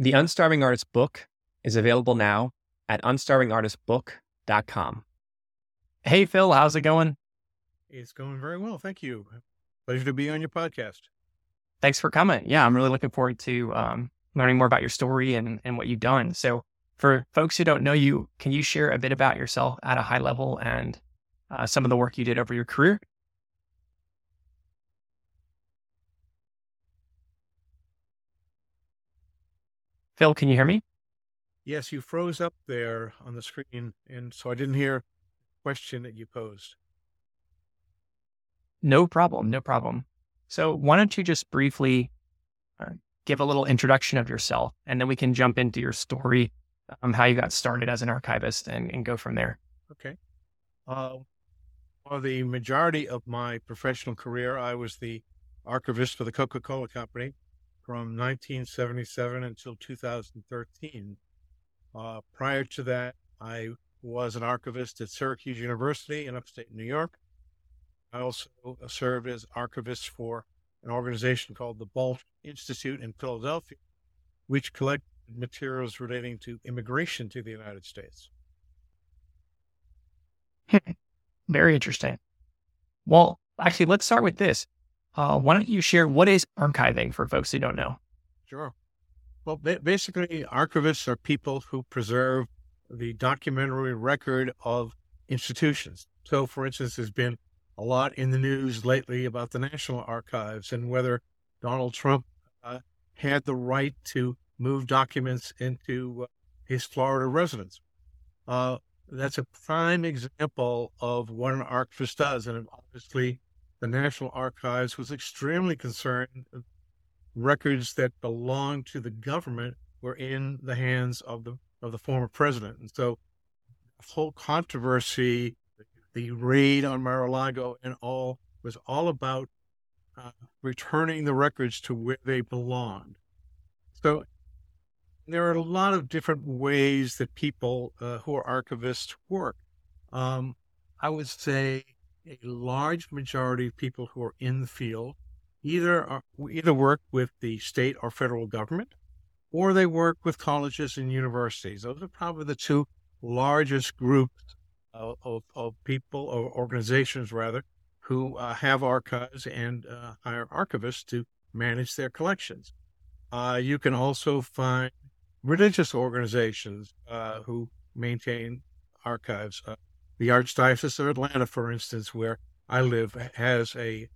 The Unstarving Artist book is available now at unstarvingartistbook.com. Hey, Phil, how's it going? It's going very well. Thank you. Pleasure to be on your podcast. Thanks for coming. Yeah, I'm really looking forward to um, learning more about your story and, and what you've done. So, for folks who don't know you, can you share a bit about yourself at a high level and uh, some of the work you did over your career? Phil, can you hear me? Yes, you froze up there on the screen, and so I didn't hear the question that you posed. No problem. No problem. So, why don't you just briefly uh, give a little introduction of yourself, and then we can jump into your story, um, how you got started as an archivist, and, and go from there. Okay. Uh, for the majority of my professional career, I was the archivist for the Coca Cola Company from 1977 until 2013. Uh, prior to that, I was an archivist at Syracuse University in upstate New York. I also served as archivist for an organization called the Balch Institute in Philadelphia, which collected materials relating to immigration to the United States. Very interesting. Well, actually, let's start with this. Uh, why don't you share what is archiving for folks who don't know? Sure. Well, ba- basically, archivists are people who preserve the documentary record of institutions. So, for instance, there's been a lot in the news lately about the National Archives and whether Donald Trump uh, had the right to move documents into uh, his Florida residence. Uh, that's a prime example of what an archivist does. And obviously, the National Archives was extremely concerned records that belonged to the government were in the hands of the of the former president. And so the whole controversy, the raid on Mar-a-Lago and all was all about uh, returning the records to where they belonged. So there are a lot of different ways that people uh, who are archivists work. Um, I would say a large majority of people who are in the field either are, either work with the state or federal government, or they work with colleges and universities. Those are probably the two largest groups of, of, of people or organizations, rather, who uh, have archives and uh, hire archivists to manage their collections. Uh, you can also find religious organizations uh, who maintain archives. The Archdiocese of Atlanta, for instance, where I live, has a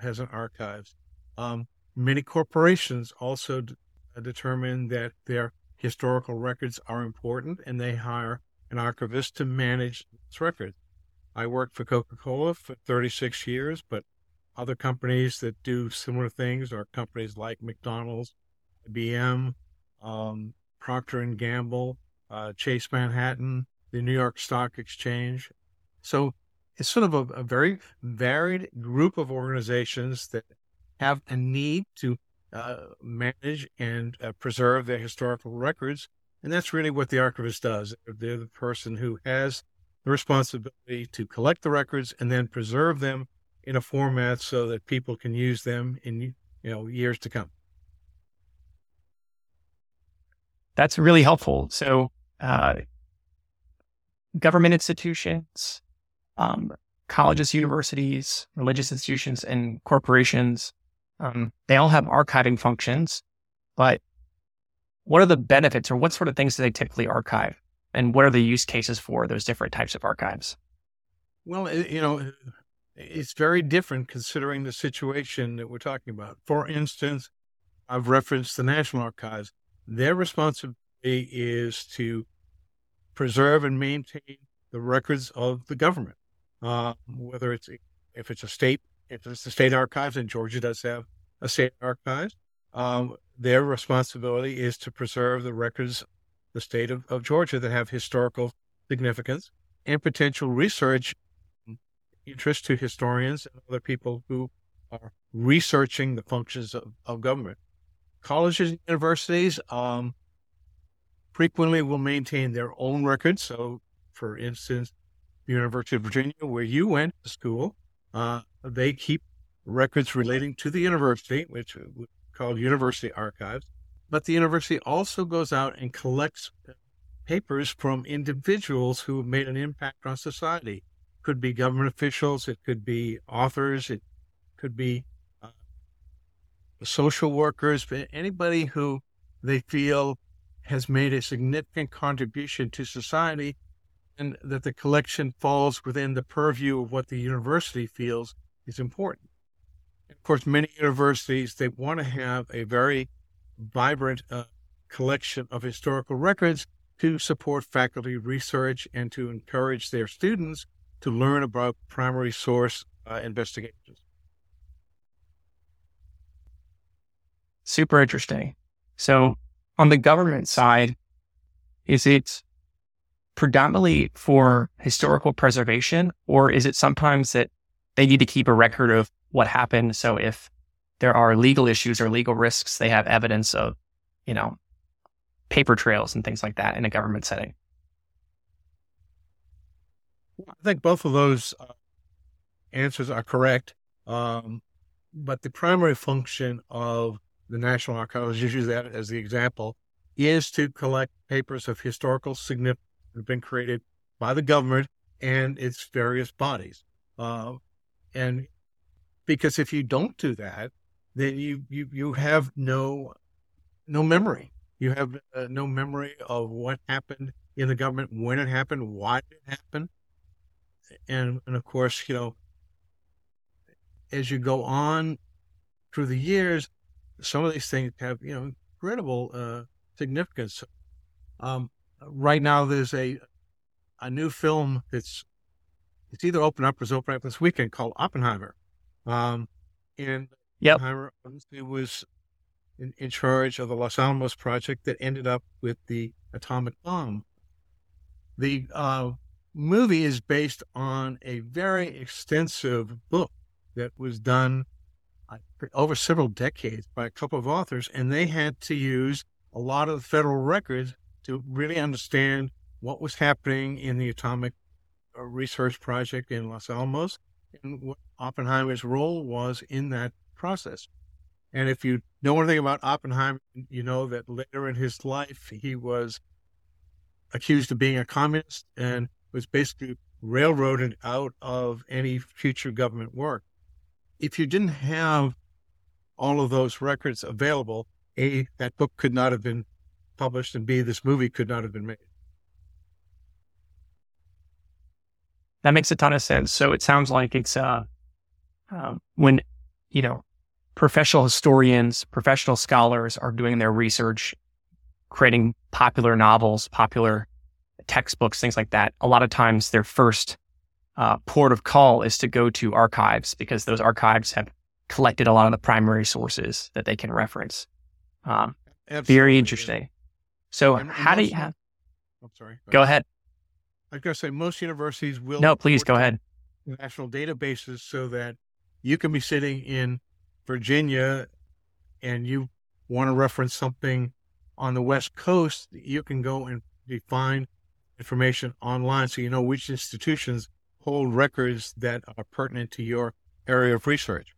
has an archives. Um, many corporations also d- uh, determine that their historical records are important, and they hire an archivist to manage its records. I worked for Coca-Cola for 36 years, but other companies that do similar things are companies like McDonald's, IBM, um, Procter and Gamble, uh, Chase Manhattan, the New York Stock Exchange. So it's sort of a, a very varied group of organizations that have a need to uh, manage and uh, preserve their historical records. And that's really what the archivist does. They're the person who has the responsibility to collect the records and then preserve them in a format so that people can use them in you know years to come. That's really helpful. So, uh, government institutions, um, colleges, universities, religious institutions, and corporations, um, they all have archiving functions. But what are the benefits or what sort of things do they typically archive? And what are the use cases for those different types of archives? Well, you know, it's very different considering the situation that we're talking about. For instance, I've referenced the National Archives. Their responsibility is to preserve and maintain the records of the government, uh, whether it's if it's a state, if it's the state archives, and Georgia does have a state archives. Um, their responsibility is to preserve the records, the state of, of Georgia that have historical significance and potential research interest to historians and other people who are researching the functions of, of government. Colleges and universities um, frequently will maintain their own records. So, for instance, the University of Virginia, where you went to school, uh, they keep records relating to the university, which we call university archives. but the university also goes out and collects papers from individuals who have made an impact on society. Could be government officials, it could be authors, it could be uh, social workers, anybody who they feel has made a significant contribution to society and that the collection falls within the purview of what the university feels is important. Of course, many universities, they want to have a very vibrant uh, collection of historical records to support faculty research and to encourage their students to learn about primary source uh, investigations. Super interesting. So, on the government side, is it predominantly for historical preservation, or is it sometimes that they need to keep a record of what happened? So, if there are legal issues or legal risks, they have evidence of, you know, paper trails and things like that in a government setting. I think both of those uh, answers are correct. Um, but the primary function of the National Archives, use that as the example, is to collect papers of historical significance that have been created by the government and its various bodies. Uh, and because if you don't do that, then you, you, you have no, no memory. You have uh, no memory of what happened in the government, when it happened, why it happened. And, and of course, you know, as you go on through the years, some of these things have, you know, incredible uh, significance. Um, right now, there's a a new film that's it's either open up or is open up this weekend called Oppenheimer. Um, and yep. Oppenheimer was in, in charge of the Los Alamos project that ended up with the atomic bomb. The uh, movie is based on a very extensive book that was done over several decades by a couple of authors, and they had to use a lot of federal records to really understand what was happening in the atomic uh, research project in Los Alamos and what Oppenheimer's role was in that process. And if you know anything about Oppenheimer, you know that later in his life, he was accused of being a communist and was basically railroaded out of any future government work. If you didn't have all of those records available, A, that book could not have been published, and B, this movie could not have been made. That makes a ton of sense. So it sounds like it's uh, uh, when, you know, professional historians, professional scholars are doing their research, creating popular novels, popular textbooks, things like that. A lot of times their first uh, port of call is to go to archives because those archives have collected a lot of the primary sources that they can reference. Um, very interesting. So, and, how do you have? I'm sorry. Go ahead. I was going to say most universities will. No, please go ahead. National databases so that you can be sitting in Virginia and you want to reference something on the West Coast, you can go and find information online so you know which institutions hold records that are pertinent to your area of research.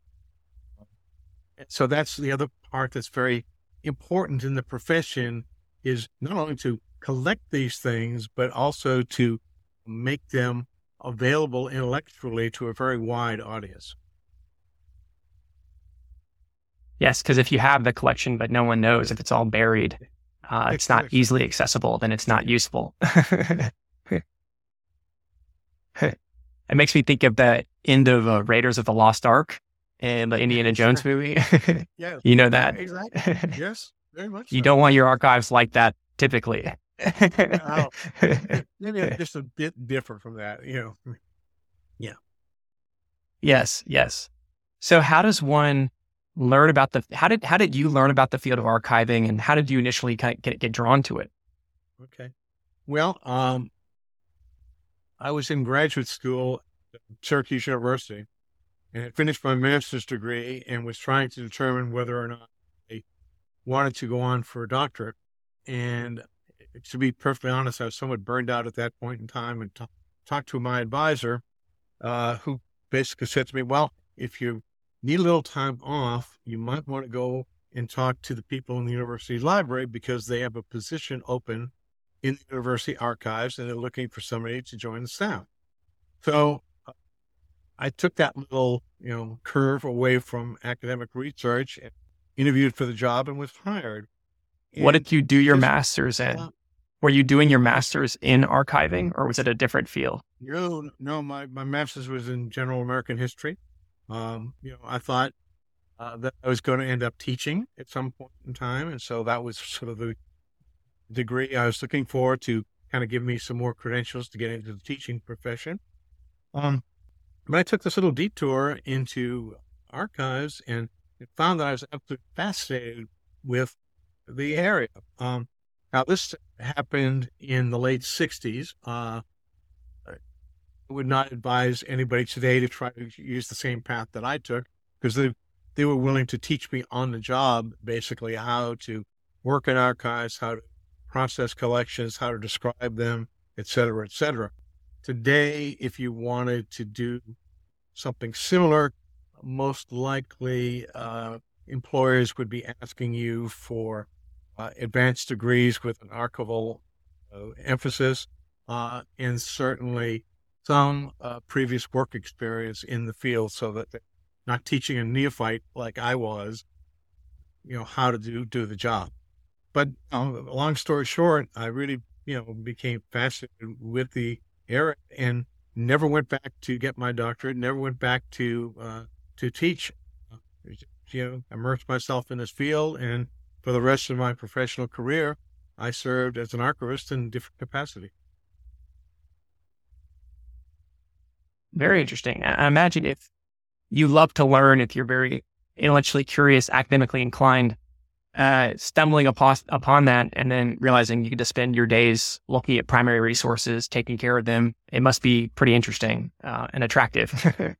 So that's the other part that's very important in the profession is not only to collect these things, but also to make them available intellectually to a very wide audience. Yes, because if you have the collection, but no one knows if it's all buried, uh, it's not easily accessible, then it's not useful. it makes me think of the end of uh, Raiders of the Lost Ark and the Indiana Jones movie. yeah, you know that. Exactly. Yes, very much. You so. don't want your archives like that typically. maybe just a bit different from that, you know. Yeah. Yes, yes. So how does one learn about the how did how did you learn about the field of archiving and how did you initially kind of get get drawn to it? Okay, well, um, I was in graduate school at Syracuse University and had finished my master's degree and was trying to determine whether or not I wanted to go on for a doctorate. And to be perfectly honest, I was somewhat burned out at that point in time and t- talked to my advisor, uh, who basically said to me, well, if you need a little time off, you might want to go and talk to the people in the university library because they have a position open in the university archives and they're looking for somebody to join the staff. So uh, I took that little, you know, curve away from academic research and interviewed for the job and was hired. And what did you do your master's in? Were you doing your master's in archiving or was it a different field? No, no, my, my master's was in general American history. Um, you know, I thought uh, that I was going to end up teaching at some point in time. And so that was sort of the degree I was looking for to kind of give me some more credentials to get into the teaching profession. Um, but I took this little detour into archives and found that I was absolutely fascinated with the area. Um, now, this happened in the late 60s. Uh, I would not advise anybody today to try to use the same path that I took because they, they were willing to teach me on the job basically how to work in archives, how to process collections, how to describe them, et cetera, et cetera. Today, if you wanted to do something similar, most likely uh, employers would be asking you for uh, advanced degrees with an archival uh, emphasis, uh, and certainly some uh, previous work experience in the field so that not teaching a neophyte like I was, you know, how to do, do the job. But you long story short, I really, you know, became fascinated with the area and never went back to get my doctorate. Never went back to uh, to teach. You know, immersed myself in this field, and for the rest of my professional career, I served as an archivist in different capacity. Very interesting. I imagine if you love to learn, if you're very intellectually curious, academically inclined, uh, stumbling upon, upon that and then realizing you get to spend your days looking at primary resources, taking care of them, it must be pretty interesting uh, and attractive.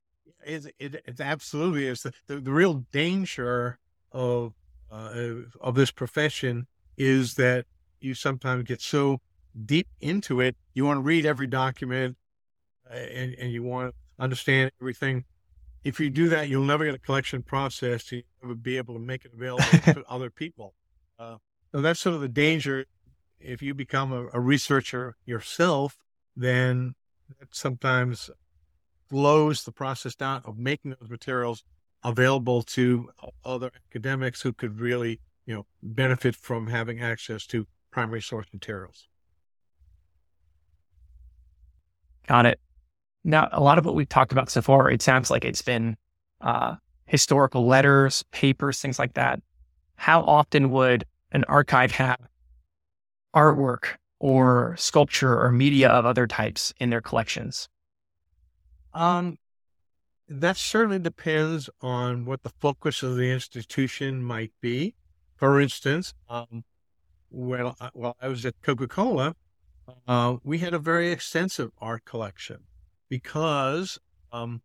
it, it, absolutely is. The, the, the real danger of uh, of this profession is that you sometimes get so deep into it, you want to read every document uh, and, and you want to understand everything if you do that, you'll never get a collection processed. You'll never be able to make it available to other people. Uh, so that's sort of the danger. If you become a, a researcher yourself, then that sometimes slows the process down of making those materials available to other academics who could really, you know, benefit from having access to primary source materials. Got it. Now, a lot of what we've talked about so far, it sounds like it's been uh, historical letters, papers, things like that. How often would an archive have artwork or sculpture or media of other types in their collections? Um, that certainly depends on what the focus of the institution might be. For instance, um, when, while I was at Coca Cola, uh, we had a very extensive art collection because um,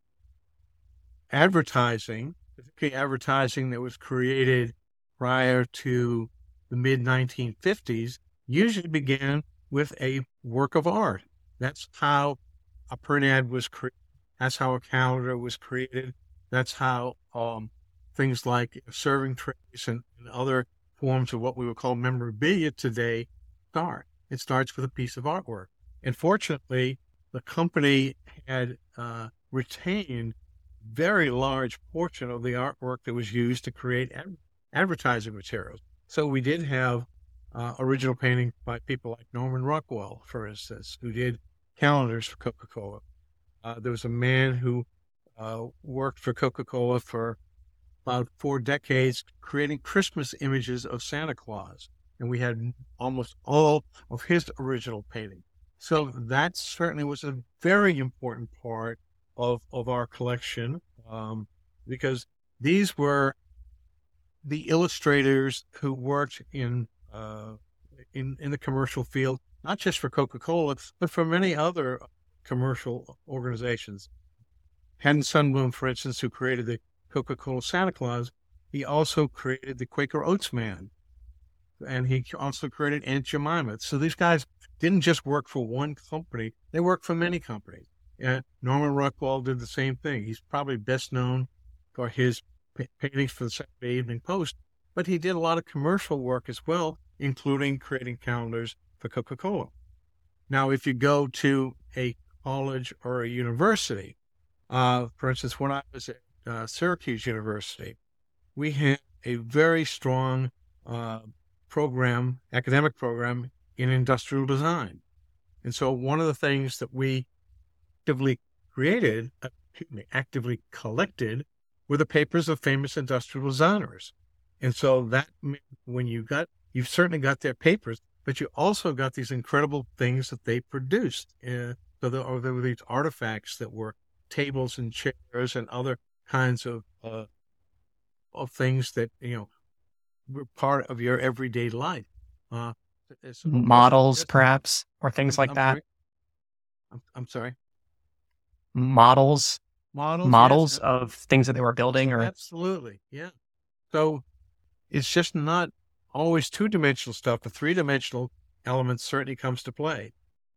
advertising, particularly advertising that was created prior to the mid 1950s, usually began with a work of art. That's how a print ad was created. That's how a calendar was created. That's how um, things like serving trays and, and other forms of what we would call memorabilia today start. It starts with a piece of artwork. And fortunately, the company had uh, retained very large portion of the artwork that was used to create ad- advertising materials. So we did have uh, original painting by people like Norman Rockwell, for instance, who did calendars for Coca-Cola. Uh, there was a man who uh, worked for Coca-Cola for about four decades, creating Christmas images of Santa Claus, and we had almost all of his original painting. So that certainly was a very important part of, of our collection um, because these were the illustrators who worked in, uh, in, in the commercial field, not just for Coca Cola, but for many other commercial organizations. Haddon Sundblom, for instance, who created the Coca Cola Santa Claus, he also created the Quaker Oats Man. And he also created Aunt Jemima. So these guys didn't just work for one company, they worked for many companies. And Norman Rockwell did the same thing. He's probably best known for his paintings for the Saturday Evening Post, but he did a lot of commercial work as well, including creating calendars for Coca Cola. Now, if you go to a college or a university, uh, for instance, when I was at uh, Syracuse University, we had a very strong uh, program, academic program in industrial design. And so one of the things that we actively created, uh, actively collected, were the papers of famous industrial designers. And so that when you got, you've certainly got their papers, but you also got these incredible things that they produced. Uh, so there, there were these artifacts that were tables and chairs and other kinds of uh, of things that you know were part of your everyday life. Uh, Models, perhaps, or things like I'm that. Sorry? I'm, I'm sorry. Models, Models, models yes, of things that they were building, or absolutely, yeah. So it's just not always two dimensional stuff. The three dimensional element certainly comes to play.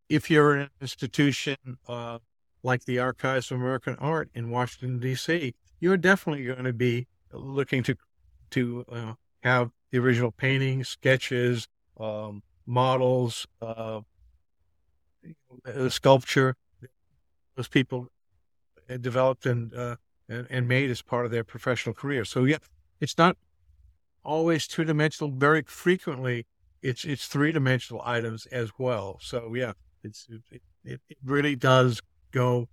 If you're an institution uh, like the Archives of American Art in Washington D.C., you're definitely going to be looking to to uh, have the original paintings, sketches, um, models, uh, sculpture. Those people developed and, uh, and and made as part of their professional career. So yeah, it's not always two dimensional. Very frequently, it's it's three dimensional items as well. So yeah, it's it, it, it really does go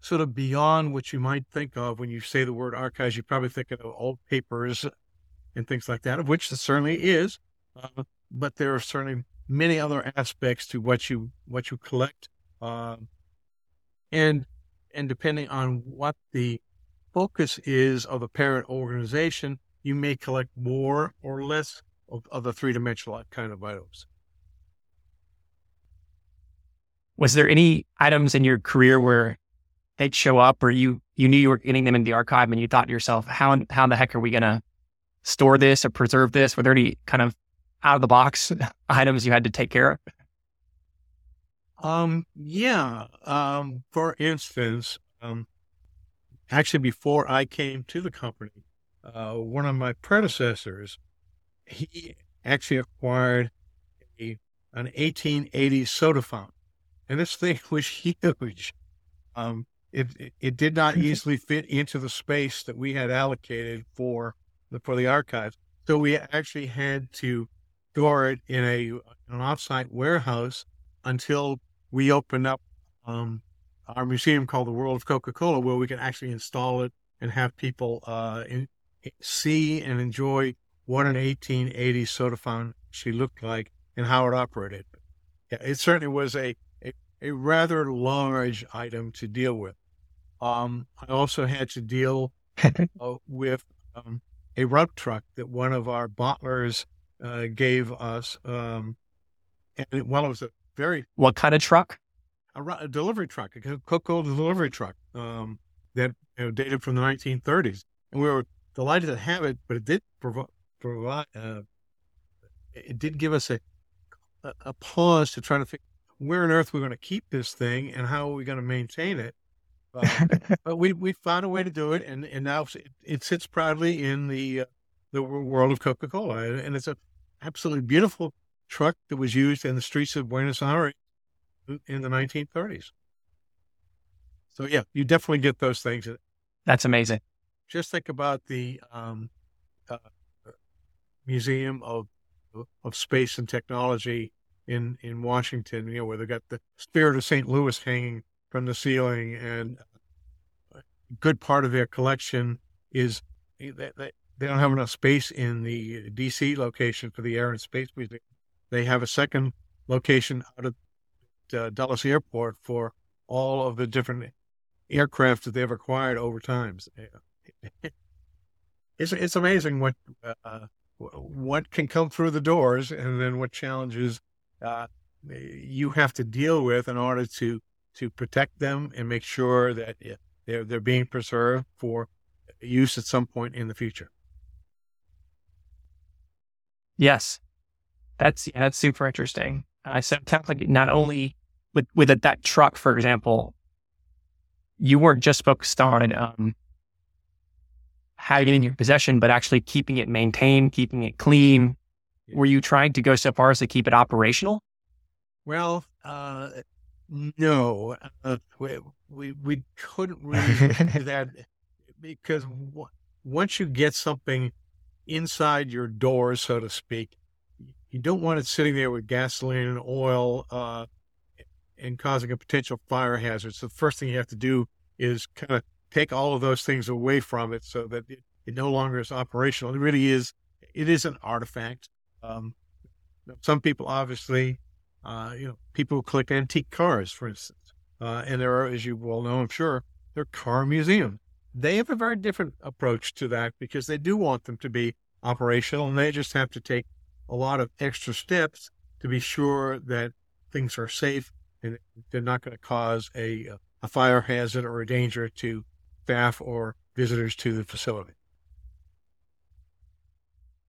sort of beyond what you might think of when you say the word archives. You probably think of old papers and things like that, of which there certainly is. Uh, but there are certainly many other aspects to what you what you collect, um, and and depending on what the focus is of the parent organization, you may collect more or less of, of the three dimensional kind of items. was there any items in your career where they'd show up or you you knew you were getting them in the archive and you thought to yourself, how how the heck are we gonna store this or preserve this? Were there any kind of out of the box items you had to take care of? Um, yeah. Um, for instance, um, actually, before I came to the company, uh, one of my predecessors, he actually acquired a, an 1880 soda fountain, and this thing was huge. Um, it, it, it did not easily fit into the space that we had allocated for the for the archives, so we actually had to store it in a an offsite warehouse until we opened up um, our museum called the World of Coca Cola, where we can actually install it and have people uh, in, see and enjoy what an 1880 soda fountain actually looked like and how it operated. Yeah, it certainly was a, a, a rather large item to deal with. Um, I also had to deal uh, with um, a rug truck that one of our bottlers uh, gave us. Um, and it, well, it was a very What kind of truck? a, a delivery truck, a Coca-Cola delivery truck um, that you know, dated from the 1930s, and we were delighted to have it. But it did provi- provide, uh, it did give us a, a a pause to try to figure where on earth we're going to keep this thing and how are we going to maintain it. Uh, but we we found a way to do it, and and now it, it sits proudly in the uh, the world of Coca Cola, and it's a absolutely beautiful truck that was used in the streets of Buenos Aires in the 1930s. So yeah, you definitely get those things. That's amazing. Just think about the um, uh, Museum of of Space and Technology in in Washington. You know where they got the Spirit of St. Louis hanging from the ceiling, and a good part of their collection is they, they, they don't have enough space in the DC location for the Air and Space Museum. They have a second location out at uh, Dulles Airport for all of the different aircraft that they've acquired over time. It's it's amazing what uh, what can come through the doors, and then what challenges uh, you have to deal with in order to to protect them and make sure that they're they're being preserved for use at some point in the future. Yes, that's yeah, that's super interesting. I said sounds like not only with with a, that truck, for example, you weren't just focused on um, having it in your possession, but actually keeping it maintained, keeping it clean. Were you trying to go so far as to keep it operational? Well, uh, no, uh, we, we, we couldn't really do that because w- once you get something inside your door, so to speak, you don't want it sitting there with gasoline and oil uh, and causing a potential fire hazard. So the first thing you have to do is kind of take all of those things away from it so that it, it no longer is operational. It really is. It is an artifact. Um, some people obviously uh, you know, people who collect antique cars, for instance, uh, and there are, as you well know, I'm sure, there are car museums. They have a very different approach to that because they do want them to be operational, and they just have to take a lot of extra steps to be sure that things are safe and they're not going to cause a a fire hazard or a danger to staff or visitors to the facility.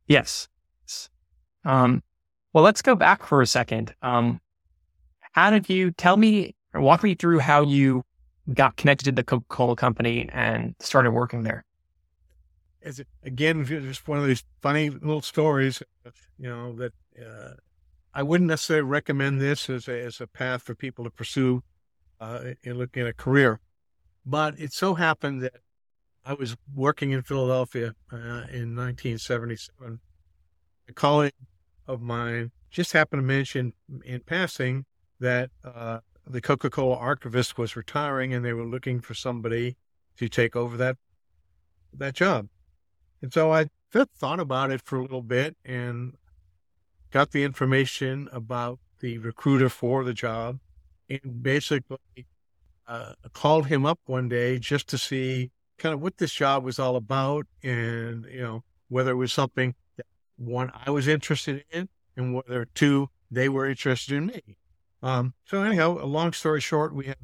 Yes. Um, well, let's go back for a second. Um, how did you tell me or walk me through how you got connected to the Coca Cola company and started working there? As it, again, just one of these funny little stories, you know, that uh, I wouldn't necessarily recommend this as a, as a path for people to pursue uh, in looking at a career. But it so happened that I was working in Philadelphia uh, in 1977. A colleague of mine just happened to mention in passing that uh, the Coca Cola archivist was retiring and they were looking for somebody to take over that that job. And so I thought about it for a little bit and got the information about the recruiter for the job and basically uh, called him up one day just to see kind of what this job was all about and, you know, whether it was something one, I was interested in, and whether two, they were interested in me. Um, so anyhow, a long story short, we had,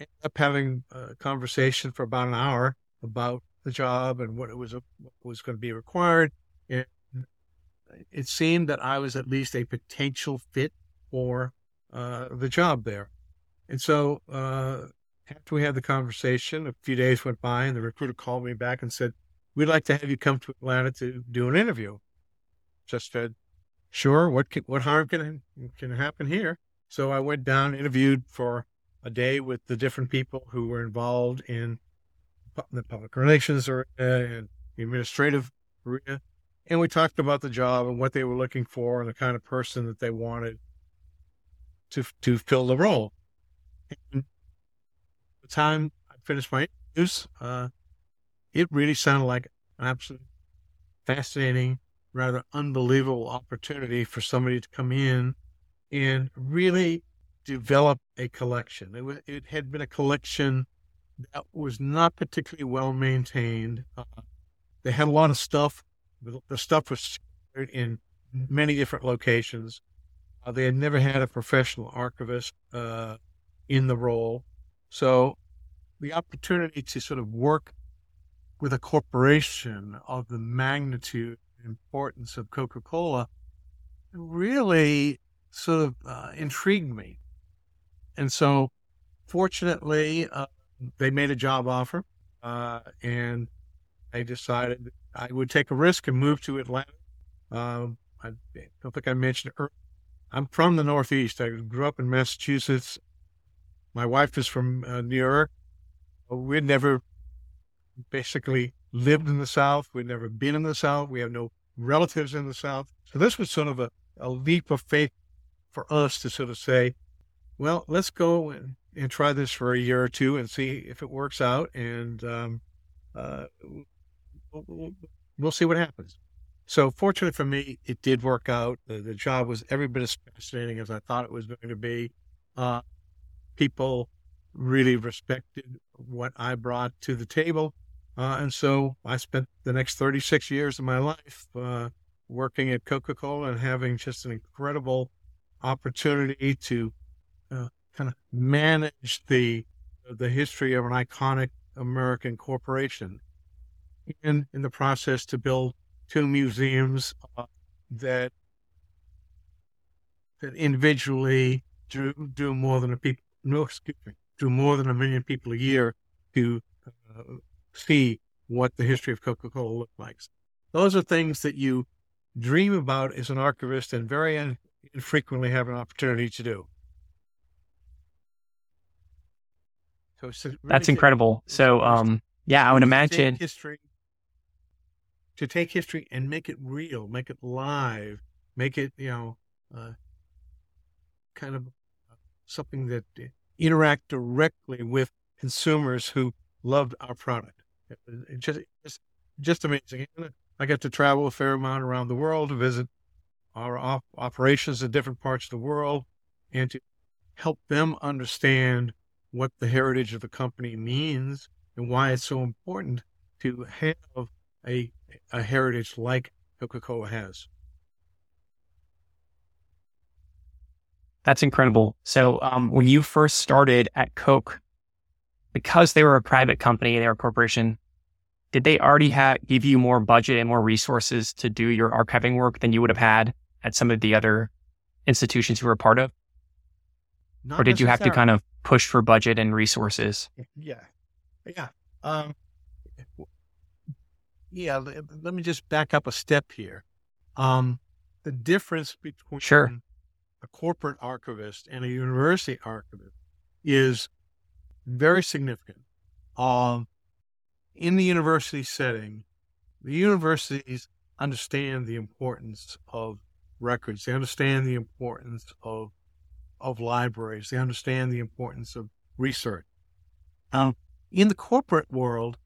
ended up having a conversation for about an hour about the job and what it was, what was going to be required. And it seemed that I was at least a potential fit for uh, the job there. And so uh, after we had the conversation, a few days went by, and the recruiter called me back and said, "We'd like to have you come to Atlanta to do an interview." Just said, sure, what can, what harm can can happen here? So I went down, interviewed for a day with the different people who were involved in the public relations area and the administrative arena, and we talked about the job and what they were looking for and the kind of person that they wanted to to fill the role. And the time I finished my interviews, uh, it really sounded like an absolutely fascinating rather unbelievable opportunity for somebody to come in and really develop a collection. It, was, it had been a collection that was not particularly well maintained. Uh, they had a lot of stuff. The stuff was scattered in many different locations. Uh, they had never had a professional archivist uh, in the role. So the opportunity to sort of work with a corporation of the magnitude importance of Coca Cola really sort of uh, intrigued me. And so, fortunately, uh, they made a job offer, uh, and I decided I would take a risk and move to Atlanta. Um, I don't think I mentioned earlier. I'm from the Northeast. I grew up in Massachusetts. My wife is from uh, New York. We'd never basically lived in the South. We'd never been in the South. We have no relatives in the South. So this was sort of a, a leap of faith for us to sort of say, well, let's go and, and try this for a year or two and see if it works out. And um, uh, we'll, we'll, see what happens. So fortunately for me, it did work out. The, the, job was every bit as fascinating as I thought it was going to be. Uh, people really respected what I brought to the table. Uh, and so I spent the next 36 years of my life uh, working at Coca Cola and having just an incredible opportunity to uh, kind of manage the the history of an iconic American corporation, and in the process to build two museums uh, that that individually do do more than a people no excuse me do more than a million people a year to uh, see what the history of Coca Cola looked like. Those are things that you dream about as an archivist and very infrequently have an opportunity to do. So really that's incredible. So, um, yeah, I would imagine history to take history and make it real, make it live, make it you know uh, kind of something that interact directly with consumers who loved our product. Just, just just amazing. I get to travel a fair amount around the world to visit our op- operations in different parts of the world and to help them understand what the heritage of the company means and why it's so important to have a, a heritage like Coca Cola has. That's incredible. So, um, when you first started at Coke, because they were a private company, they were a corporation, did they already have give you more budget and more resources to do your archiving work than you would have had at some of the other institutions you were a part of? Not or did you have to kind of push for budget and resources? Yeah. Yeah. Um, yeah. Let me just back up a step here. Um, the difference between sure. a corporate archivist and a university archivist is very significant. Um, in the university setting, the universities understand the importance of records. They understand the importance of of libraries. They understand the importance of research. Um, in the corporate world,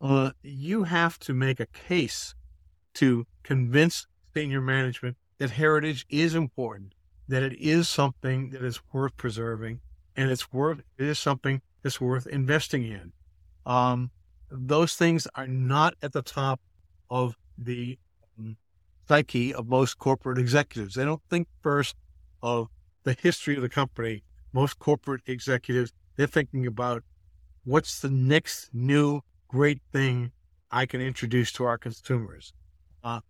uh, you have to make a case to convince senior management that heritage is important, that it is something that is worth preserving, and it's worth it is something that's worth investing in. Um, those things are not at the top of the um, psyche of most corporate executives. They don't think first of the history of the company, most corporate executives, they're thinking about what's the next new great thing I can introduce to our consumers. Uh,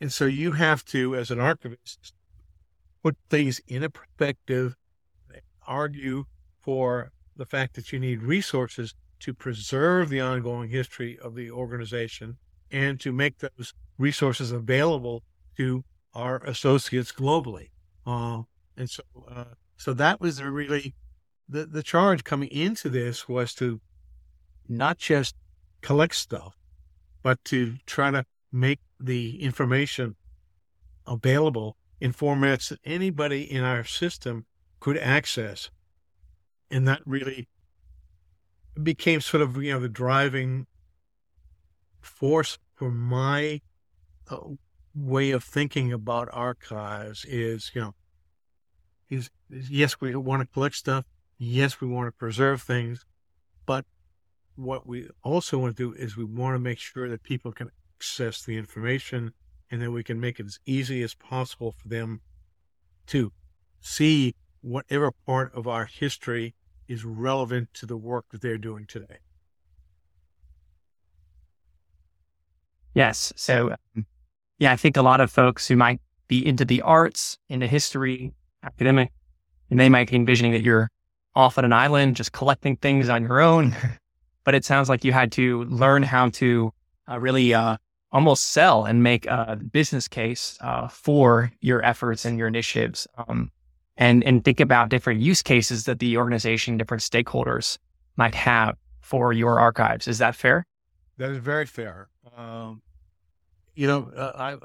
and so you have to, as an archivist, put things in a perspective, argue for the fact that you need resources to preserve the ongoing history of the organization and to make those resources available to our associates globally. Uh, and so, uh, so that was really the the charge coming into this was to not just collect stuff, but to try to make the information available in formats that anybody in our system could access. And that really became sort of, you know, the driving force for my uh, way of thinking about archives is, you know, is, yes, we want to collect stuff. Yes, we want to preserve things. But what we also want to do is we want to make sure that people can access the information and that we can make it as easy as possible for them to see whatever part of our history is relevant to the work that they're doing today. Yes. So, um, yeah, I think a lot of folks who might be into the arts, into history, academic, and they might be envisioning that you're off on an island just collecting things on your own. but it sounds like you had to learn how to uh, really uh, almost sell and make a business case uh, for your efforts and your initiatives. Um, and, and think about different use cases that the organization, different stakeholders might have for your archives. Is that fair? That is very fair. Um, you know, uh, I've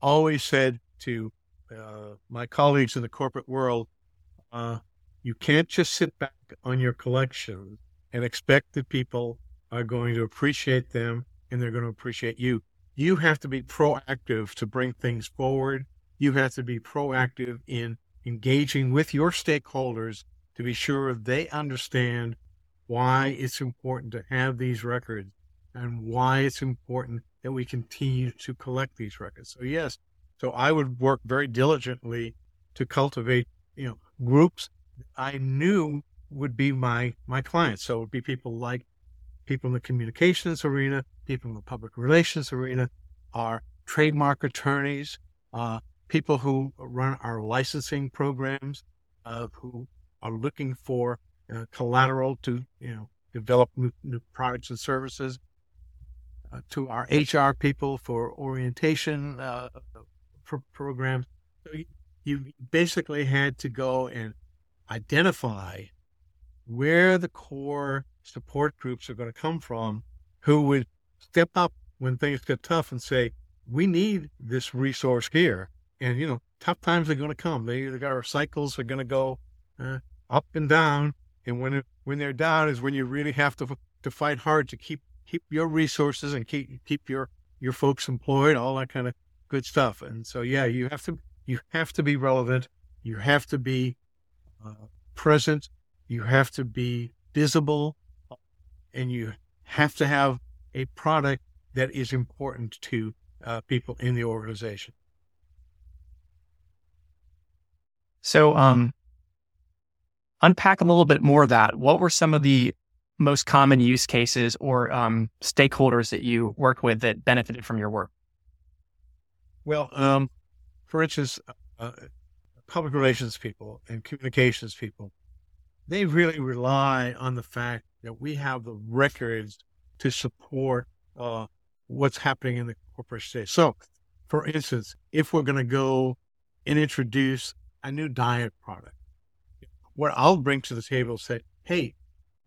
always said to uh, my colleagues in the corporate world, uh, you can't just sit back on your collection and expect that people are going to appreciate them and they're going to appreciate you. You have to be proactive to bring things forward. You have to be proactive in engaging with your stakeholders to be sure they understand why it's important to have these records and why it's important that we continue to collect these records. So yes, so I would work very diligently to cultivate, you know, groups I knew would be my my clients. So it would be people like people in the communications arena, people in the public relations arena, our trademark attorneys, uh, people who run our licensing programs, uh, who are looking for uh, collateral to you know develop new, new products and services. uh, to our HR people for orientation uh, pro- programs. So you, you basically had to go and identify where the core support groups are going to come from who would step up when things get tough and say, we need this resource here. And, you know, tough times are going to come. They, our cycles are going to go uh, up and down. And when, when they're down is when you really have to, to fight hard to keep, keep your resources and keep, keep your, your folks employed, all that kind of good stuff. And so, yeah, you have to, you have to be relevant. You have to be uh, present. You have to be visible and you have to have a product that is important to uh, people in the organization. So, um, unpack a little bit more of that. What were some of the most common use cases or um, stakeholders that you worked with that benefited from your work? Well, um, for instance, uh, public relations people and communications people, they really rely on the fact that we have the records to support uh, what's happening in the corporate space. So, for instance, if we're going to go and introduce a new diet product, what I'll bring to the table say, hey,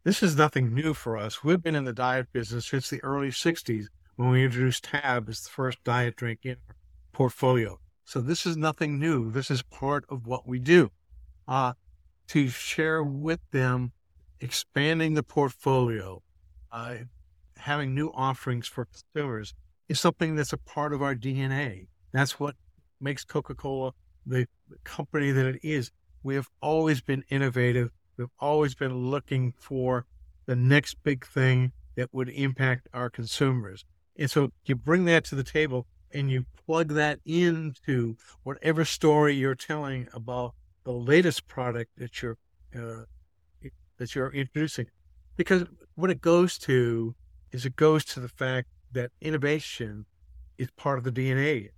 this is nothing new for us. We've been in the diet business since the early 60s when we introduced Tab as the first diet drink in our portfolio. So this is nothing new. This is part of what we do. Uh, to share with them expanding the portfolio, uh, having new offerings for consumers is something that's a part of our DNA. That's what makes Coca Cola the company that it is. We have always been innovative. We've always been looking for the next big thing that would impact our consumers. And so you bring that to the table and you plug that into whatever story you're telling about the latest product that you're uh, that you're introducing. Because what it goes to is it goes to the fact that innovation is part of the DNA.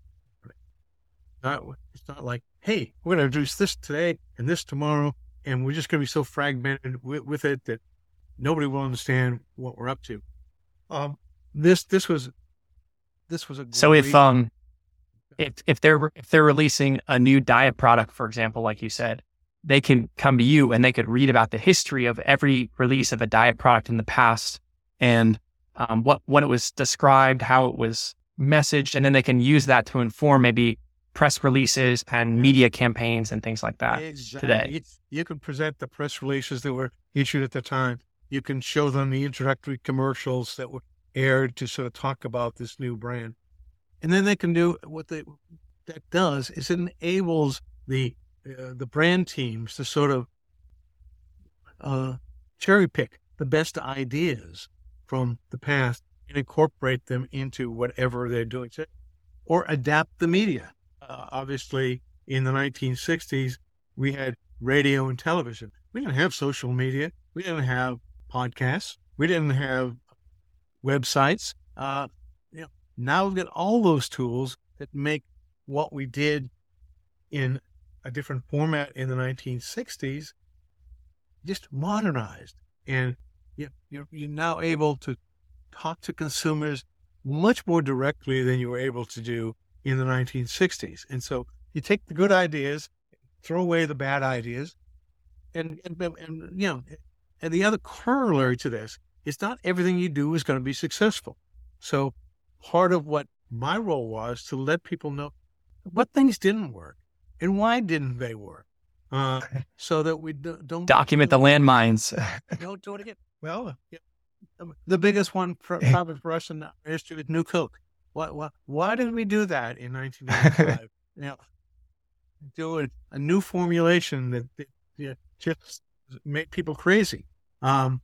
Not, it's not like, hey, we're going to introduce this today and this tomorrow, and we're just going to be so fragmented with, with, it that nobody will understand what we're up to. Um, this this was this was a so if um if if they're if they're releasing a new diet product, for example, like you said, they can come to you and they could read about the history of every release of a diet product in the past and um, what when it was described, how it was messaged, and then they can use that to inform maybe press releases and media campaigns and things like that exactly. today. You can present the press releases that were issued at the time. You can show them the introductory commercials that were aired to sort of talk about this new brand, and then they can do what they that does is it enables the uh, the brand teams to sort of uh, cherry pick the best ideas from the past and incorporate them into whatever they're doing today, or adapt the media. Uh, obviously, in the 1960s, we had radio and television. We didn't have social media. We didn't have podcasts. We didn't have websites. Uh, you know, now we've got all those tools that make what we did in a different format in the 1960s, just modernized. And you, you're, you're now able to talk to consumers much more directly than you were able to do in the 1960s. And so you take the good ideas, throw away the bad ideas, and, and, and you know, and the other corollary to this is not everything you do is going to be successful. So part of what my role was to let people know what things didn't work and why didn't they work? Uh, so that we do, not document the landmines. don't do it again. Well, yeah. The biggest one for, probably for us in our history is New Coke. Why, why, why did we do that in 1995? you know, do a, a, new formulation that, that you know, just made people crazy. Um,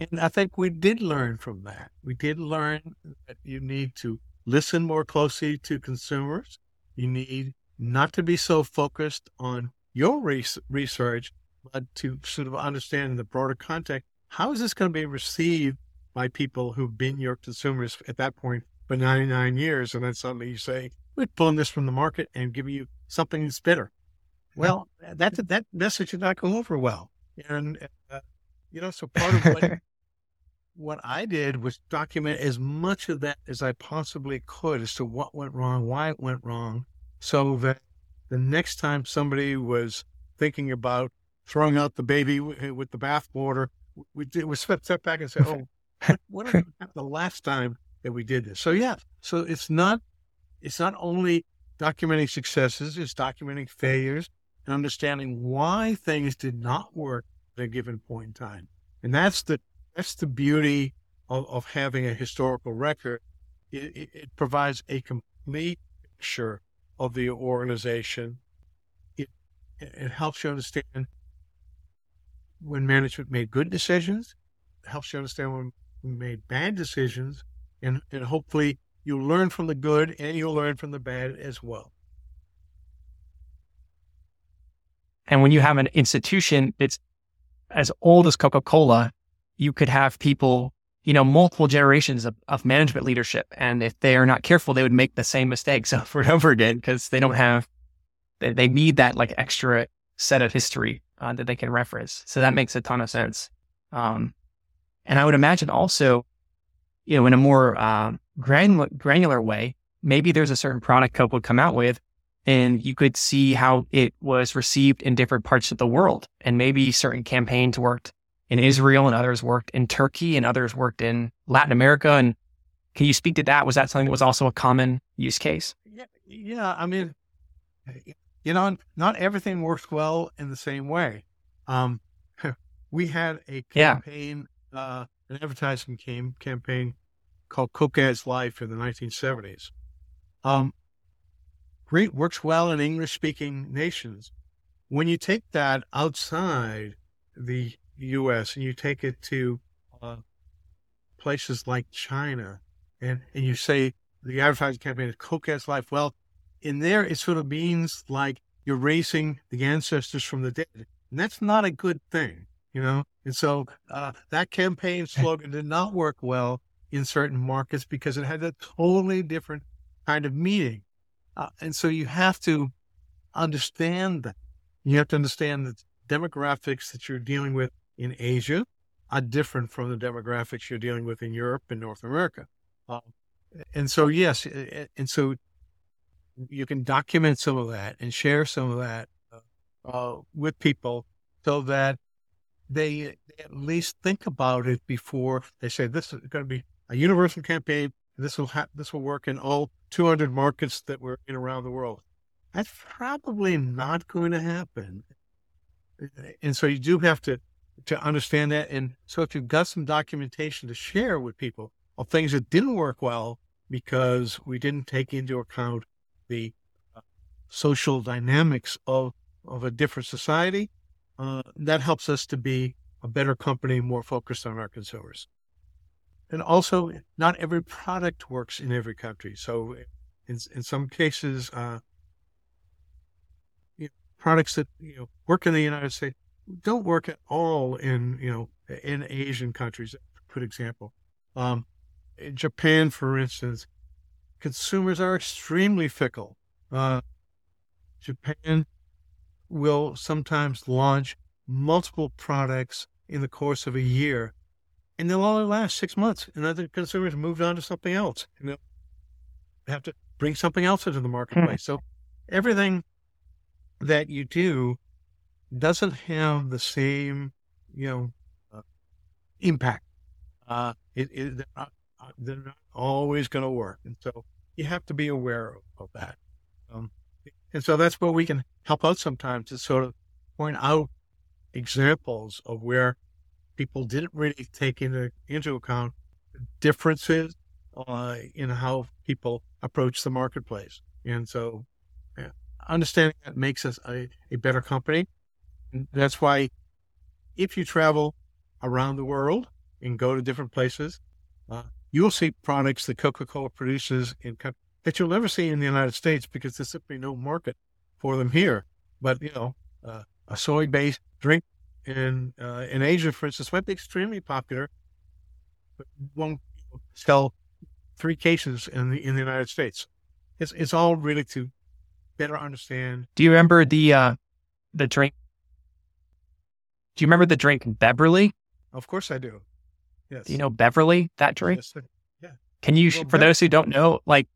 and I think we did learn from that. We did learn that you need to listen more closely to consumers. You need not to be so focused on your research, but to sort of understand in the broader context. How is this going to be received by people who've been your consumers at that point for 99 years? And then suddenly you say, we're pulling this from the market and giving you something that's better. Well, that, that message did not go over well. And, uh, you know, so part of what, what I did was document as much of that as I possibly could as to what went wrong, why it went wrong, so that the next time somebody was thinking about throwing out the baby with the bathwater, we did we step, step back and say, "Oh, what happened the last time that we did this?" So yeah, so it's not it's not only documenting successes; it's documenting failures and understanding why things did not work at a given point in time. And that's the that's the beauty of, of having a historical record. It, it, it provides a complete picture of the organization. It it helps you understand when management made good decisions. It helps you understand when we made bad decisions, and and hopefully you learn from the good and you'll learn from the bad as well. And when you have an institution that's as old as Coca Cola, you could have people, you know, multiple generations of, of management leadership. And if they are not careful, they would make the same mistakes over and over again because they don't have, they, they, need that like extra set of history uh, that they can reference. So that makes a ton of sense. Um, and I would imagine also, you know, in a more uh, granular, granular way, maybe there's a certain product Coke would come out with and you could see how it was received in different parts of the world. And maybe certain campaigns worked in Israel and others worked in Turkey and others worked in Latin America. And can you speak to that? Was that something that was also a common use case? Yeah, yeah. I mean, you know, not everything works well in the same way. Um, we had a campaign. Uh, an advertising cam- campaign called Coke Adds Life in the 1970s. Um, great works well in English speaking nations. When you take that outside the U.S. and you take it to uh, places like China, and, and you say the advertising campaign is Coke Adds Life, well, in there it sort of means like you're raising the ancestors from the dead. And that's not a good thing, you know? And so uh, that campaign slogan did not work well in certain markets because it had a totally different kind of meaning. Uh, and so you have to understand that. You have to understand the demographics that you're dealing with in Asia are different from the demographics you're dealing with in Europe and North America. Um, and so, yes, and so you can document some of that and share some of that uh, with people so that they, at least think about it before they say this is going to be a universal campaign. This will ha- this will work in all 200 markets that we're in around the world. That's probably not going to happen. And so you do have to to understand that. And so if you've got some documentation to share with people of things that didn't work well because we didn't take into account the uh, social dynamics of, of a different society, uh, that helps us to be a better company, more focused on our consumers. And also, not every product works in every country. So, in, in some cases, uh, you know, products that you know work in the United States don't work at all in you know in Asian countries. Good example. Um, in Japan, for instance, consumers are extremely fickle. Uh, Japan will sometimes launch multiple products in the course of a year, and they'll only last six months, and other consumers moved on to something else. And they'll have to bring something else into the marketplace. Hmm. So everything that you do doesn't have the same, you know, uh, impact. Uh, it, it, they're, not, uh, they're not always going to work. And so you have to be aware of, of that. Um, and so that's where we can help out sometimes to sort of point out examples of where people didn't really take into, into account differences uh, in how people approach the marketplace. And so yeah, understanding that makes us a, a better company that's why if you travel around the world and go to different places, uh, you'll see products that Coca Cola produces in that you'll never see in the United States because there's simply no market for them here. But you know, uh, a soy-based drink in uh, in Asia, for instance, might be extremely popular, but won't sell three cases in the in the United States. It's it's all really to better understand. Do you remember the uh, the drink do you remember the drink Beverly? Of course I do. Yes. Do you know Beverly, that drink? Yes, sir. Can you, Well, for those who don't know, like,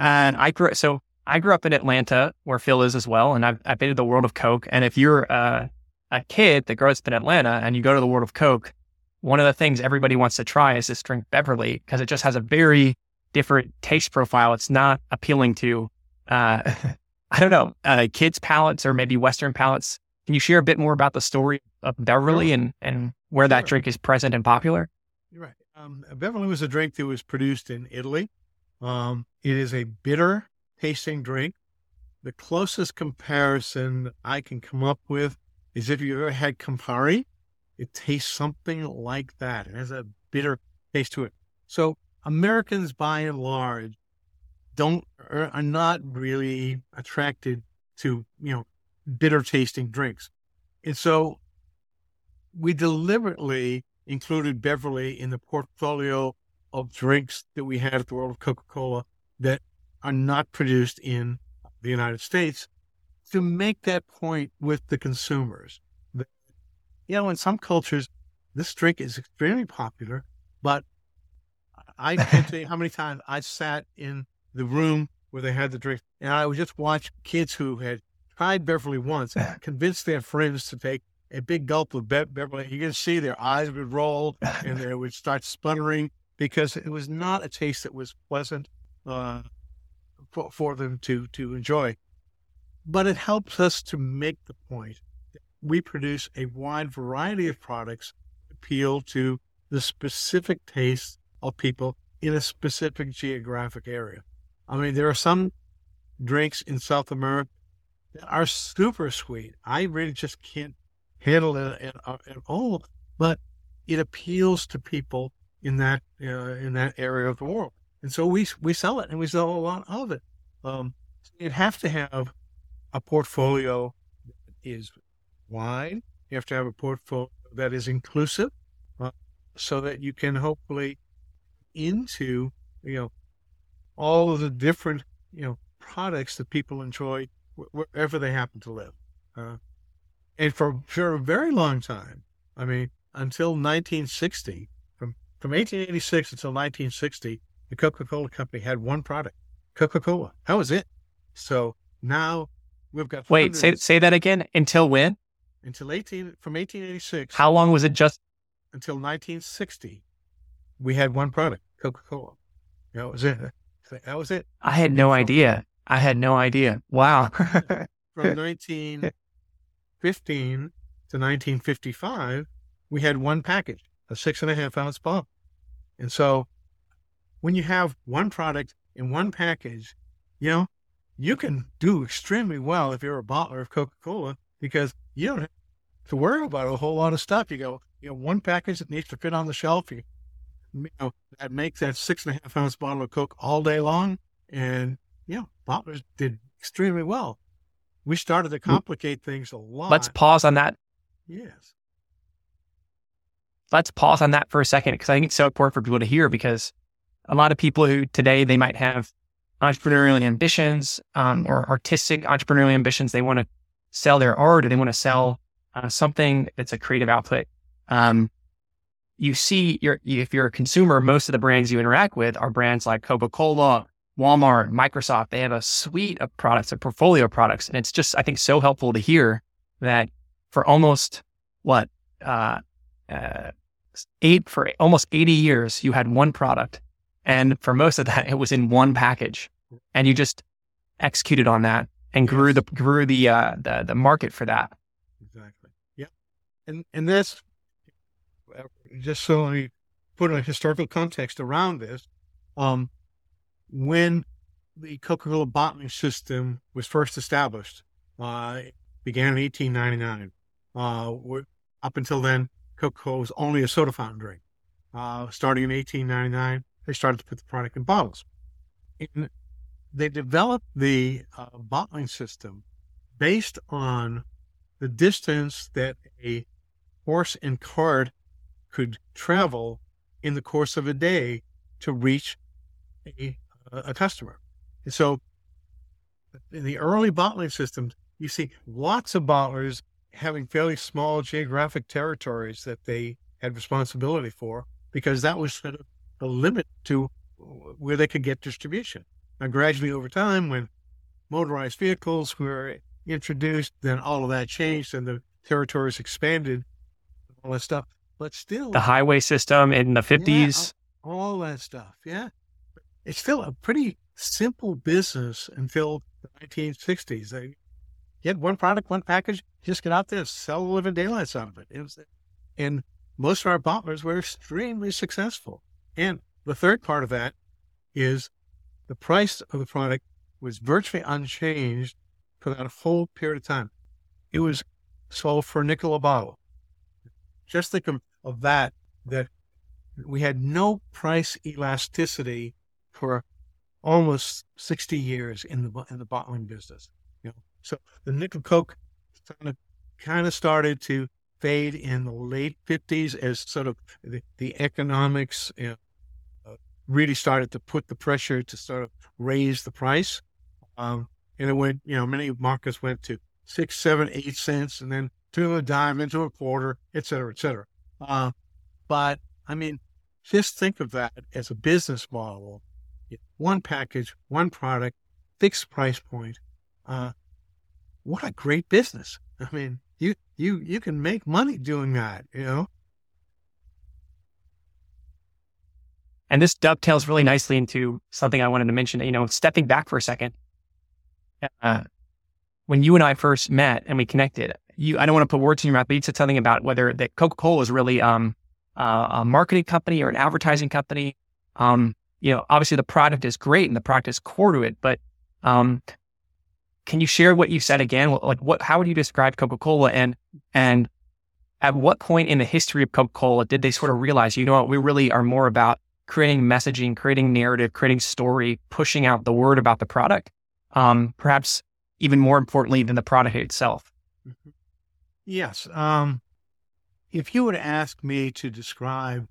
and I grew so I grew up in Atlanta where Phil is as well, and I've, I've been to the World of Coke. And if you're uh, a kid that grows up in Atlanta and you go to the World of Coke, one of the things everybody wants to try is this drink Beverly because it just has a very different taste profile. It's not appealing to, uh, I don't know, uh, kids' palates or maybe Western palates. Can you share a bit more about the story of Beverly Sure. and, and where that drink is present and popular? You're right. Um, Beverly was a drink that was produced in Italy. Um, it is a bitter tasting drink. The closest comparison I can come up with is if you ever had Campari, it tastes something like that. It has a bitter taste to it. So Americans, by and large, don't are, are not really attracted to you know bitter tasting drinks, and so we deliberately included Beverly in the portfolio of drinks that we had at the World of Coca Cola that are not produced in the United States to make that point with the consumers. That, you know, in some cultures, this drink is extremely popular, but I can't tell you how many times I sat in the room where they had the drink and I would just watch kids who had tried Beverly once convince their friends to take a big gulp of Be- Beverly. You can see their eyes would roll and they would start sputtering because it was not a taste that was pleasant uh, for, for them to, to enjoy. But it helps us to make the point that we produce a wide variety of products that appeal to the specific tastes of people in a specific geographic area. I mean, there are some drinks in South America that are super sweet. I really just can't handle it at, at all, but it appeals to people in that uh, in that area of the world, and so we we sell it, and we sell a lot of it. Um, you have to have a portfolio that is wide. You have to have a portfolio that is inclusive, uh, so that you can hopefully into you know all of the different you know products that people enjoy wh- wherever they happen to live. Uh, and for, for a very long time, I mean, until 1960, from, from 1886 until 1960, the Coca Cola Company had one product Coca Cola. That was it. So now we've got. Wait, say, say that again. Until when? Until 18, from 1886 How long was it just? until 1960, we had one product Coca Cola. That was it. That was it. I had no idea. I had no idea. Wow. From 1915 to 1955, we had one package, a six and a half ounce bottle. And so when you have one product in one package, you know, you can do extremely well if you're a bottler of Coca Cola because you don't have to worry about a whole lot of stuff. You go, you know, one package that needs to fit on the shelf. You, you know, that makes that six and a half ounce bottle of Coke all day long. And, you know, bottlers did extremely well. We started to mm. complicate things a lot. Let's pause on that. yes. Let's pause on that for a second because I think it's so important for people to hear because a lot of people who today they might have entrepreneurial ambitions um, or artistic entrepreneurial ambitions. They want to sell their art or they want to sell uh, something that's a creative output. Um, you see, if you're a consumer, most of the brands you interact with are brands like Coca Cola, Walmart, Microsoft. They have a suite of products, a portfolio of products. And it's just, I think, so helpful to hear that for almost what, uh, uh, eight, for almost 80 years, you had one product. And for most of that, it was in one package. And you just executed on that and grew the, grew the, uh, the, the market for that. Exactly. Yeah. And and that's uh, just so we put a historical context around this. Um, when the Coca-Cola bottling system was first established, uh, it began in 1899. Uh, we're- up until then, Coca-Cola was only a soda fountain drink. Uh, starting in 1899, they started to put the product in bottles. And they developed the uh, bottling system based on the distance that a horse and cart could travel in the course of a day to reach a, a customer. And so in the early bottling systems, you see lots of bottlers having fairly small geographic territories that they had responsibility for. because that was sort of a limit to where they could get distribution. Now, gradually over time, when motorized vehicles were introduced, then all of that changed and the territories expanded, all that stuff. But still, the highway system in the 50s, yeah, all, all that stuff. Yeah. It's still a pretty simple business until the 1960s. They get one product, one package, just get out there, sell the living daylights out of it. it was, and most of our bottlers were extremely successful. And the third part of that is the price of the product was virtually unchanged for that whole period of time. It was sold for a nickel a bottle. Just think of, that, that we had no price elasticity for almost 60 years in the in the bottling business. So the nickel coke kind of kind of started to fade in the late 50s as sort of the, the economics you know, uh, really started to put the pressure to sort of raise the price. Um, and it went, you know, many markets went to six, seven, eight cents, and then to a dime, into a quarter, et cetera, et cetera. Uh, but I mean, just think of that as a business model one package, one product, fixed price point. Uh, what a great business. I mean, you, you, you can make money doing that, you know? And this dovetails really nicely into something I wanted to mention, you know, stepping back for a second. Uh, when you and I first met and we connected, you, I don't want to put words in your mouth, but you said something about whether that Coca-Cola is really, um, uh, a marketing company or an advertising company. Um, you know, obviously the product is great and the product is core to it, but um, can you share what you said again? Like, what? How would you describe Coca Cola, and and at what point in the history of Coca Cola did they sort of realize, you know what, we really are more about creating messaging, creating narrative, creating story, pushing out the word about the product, um, perhaps even more importantly than the product itself. Mm-hmm. Yes. Um, if you would ask me to describe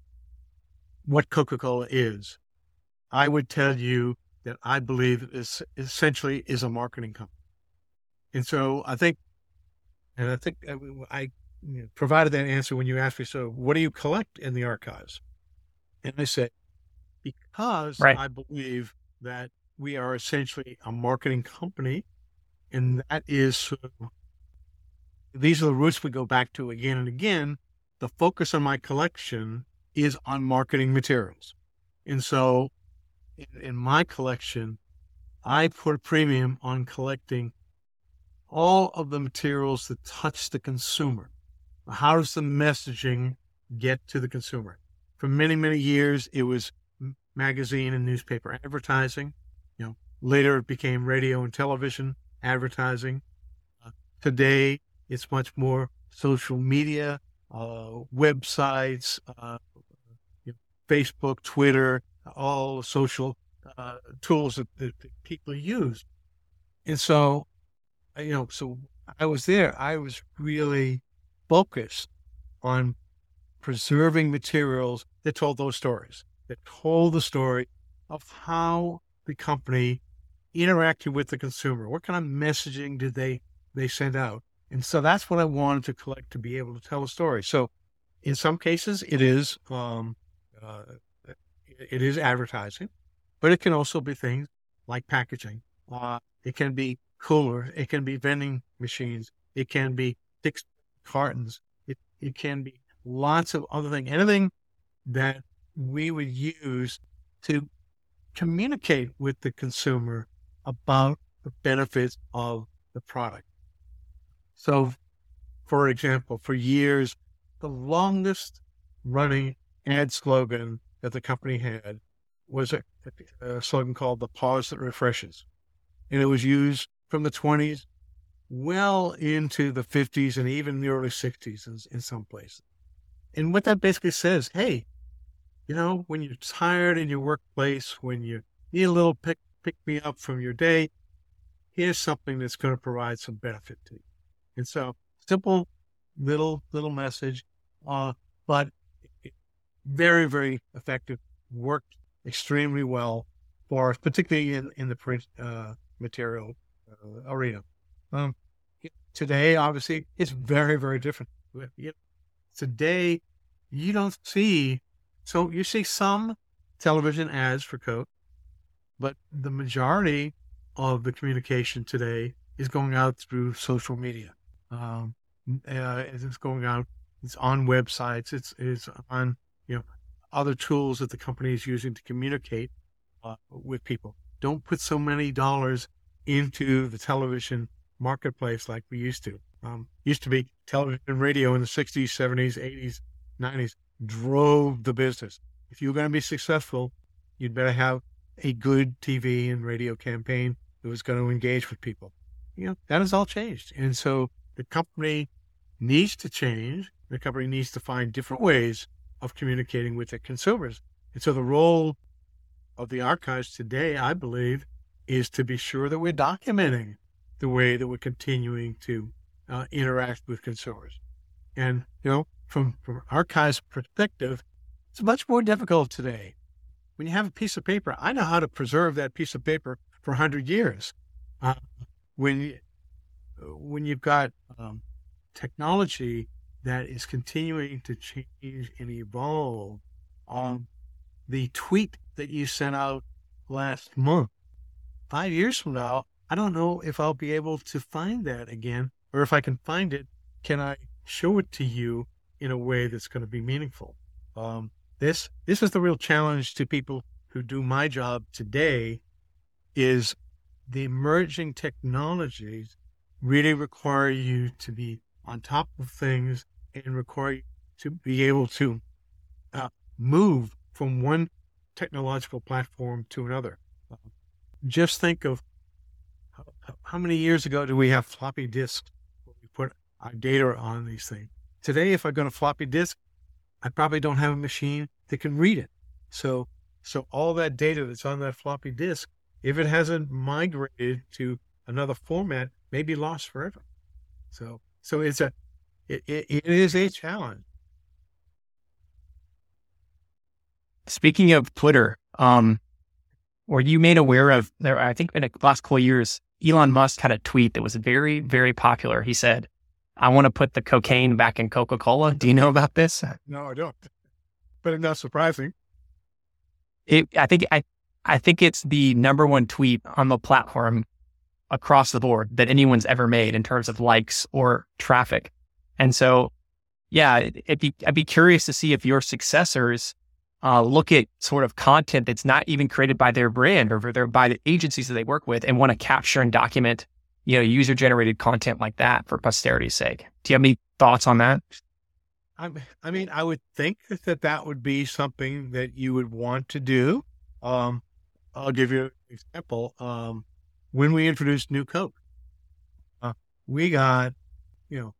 what Coca Cola is, I would tell you that I believe this essentially is a marketing company. And so I think, and I think uh, I provided that answer when you asked me, so what do you collect in the archives? And I said, because right. I believe that we are essentially a marketing company, and that is sort of, these are the roots we go back to again and again. The focus on my collection is on marketing materials. And so in, in my collection, I put a premium on collecting all of the materials that touch the consumer. How does the messaging get to the consumer? For many, many years, it was magazine and newspaper advertising. You know, later it became radio and television advertising. Uh, today, it's much more social media, uh, websites, uh, you know, Facebook, Twitter, all social uh, tools that, that, people use. And so, you know, so I was there. I was really focused on preserving materials that told those stories, that told the story of how the company interacted with the consumer. What kind of messaging did they they send out? And so that's what I wanted to collect to be able to tell a story. So, in some cases, it is um, uh, it is advertising, but it can also be things like packaging. Uh, it can be coolers. It can be vending machines. It can be fixed cartons. It, it can be lots of other things. Anything that we would use to communicate with the consumer about the benefits of the product. So, for example, for years, the longest running ad slogan that the company had was a, a slogan called the pause that refreshes. And it was used from the 20s well into the 50s and even the early 60s in, in some places. And what that basically says, hey, you know, when you're tired in your workplace, when you need a little pick pick me up from your day, here's something that's going to provide some benefit to you. And so, simple little little message, uh, but very, very effective, worked extremely well for us, particularly in, in the print uh, material uh, arena. Um, today, obviously, it's very, very different. Today, you don't see So you see some television ads for Coke, but the majority of the communication today is going out through social media. Um, uh, it's going out. It's on websites. It's it's on you know other tools that the company is using to communicate uh, with people. Don't put so many dollars into the television marketplace like we used to. Um, used to be television and radio in the 60s, 70s, 80s, 90s drove the business. If you're going to be successful, you'd better have a good TV and radio campaign that was going to engage with people. You know, that has all changed. And so the company needs to change. The company needs to find different ways of communicating with their consumers. And so the role of the archives today, I believe, is to be sure that we're documenting the way that we're continuing to uh, interact with consumers. And, you know, from, from archives perspective, it's much more difficult today. When you have a piece of paper, I know how to preserve that piece of paper for 100 years. Uh, when, you, when you've got um, technology that is continuing to change and evolve, um, the tweet that you sent out last month, five years from now, I don't know if I'll be able to find that again, or if I can find it, can I show it to you in a way that's going to be meaningful? Um, this this is the real challenge to people who do my job today. Is the emerging technologies really require you to be on top of things and require you to be able to uh, move from one technological platform to another. Just think of how, how, many years ago do we have floppy disks where we put our data on these things? Today, if I go to floppy disk, I probably don't have a machine that can read it. So, so all that data that's on that floppy disk, if it hasn't migrated to another format, may be lost forever. So, so it's a, it, it, it is a challenge. Speaking of Twitter, um, were you made aware of there? I think in the last couple of years, Elon Musk had a tweet that was very, very popular. He said, I want to put the cocaine back in Coca Cola. Do you know about this? No, I don't. But it's not surprising. It, I think I, I think it's the number one tweet on the platform across the board that anyone's ever made in terms of likes or traffic. And so, yeah, it'd be, I'd be curious to see if your successors uh, look at sort of content that's not even created by their brand or their, by the agencies that they work with and want to capture and document you know, user generated content like that for posterity's sake. Do you have any thoughts on that? I, I mean, I would think that that would be something that you would want to do. Um, I'll give you an example. Um, when we introduced New Coke, uh, we got, you know,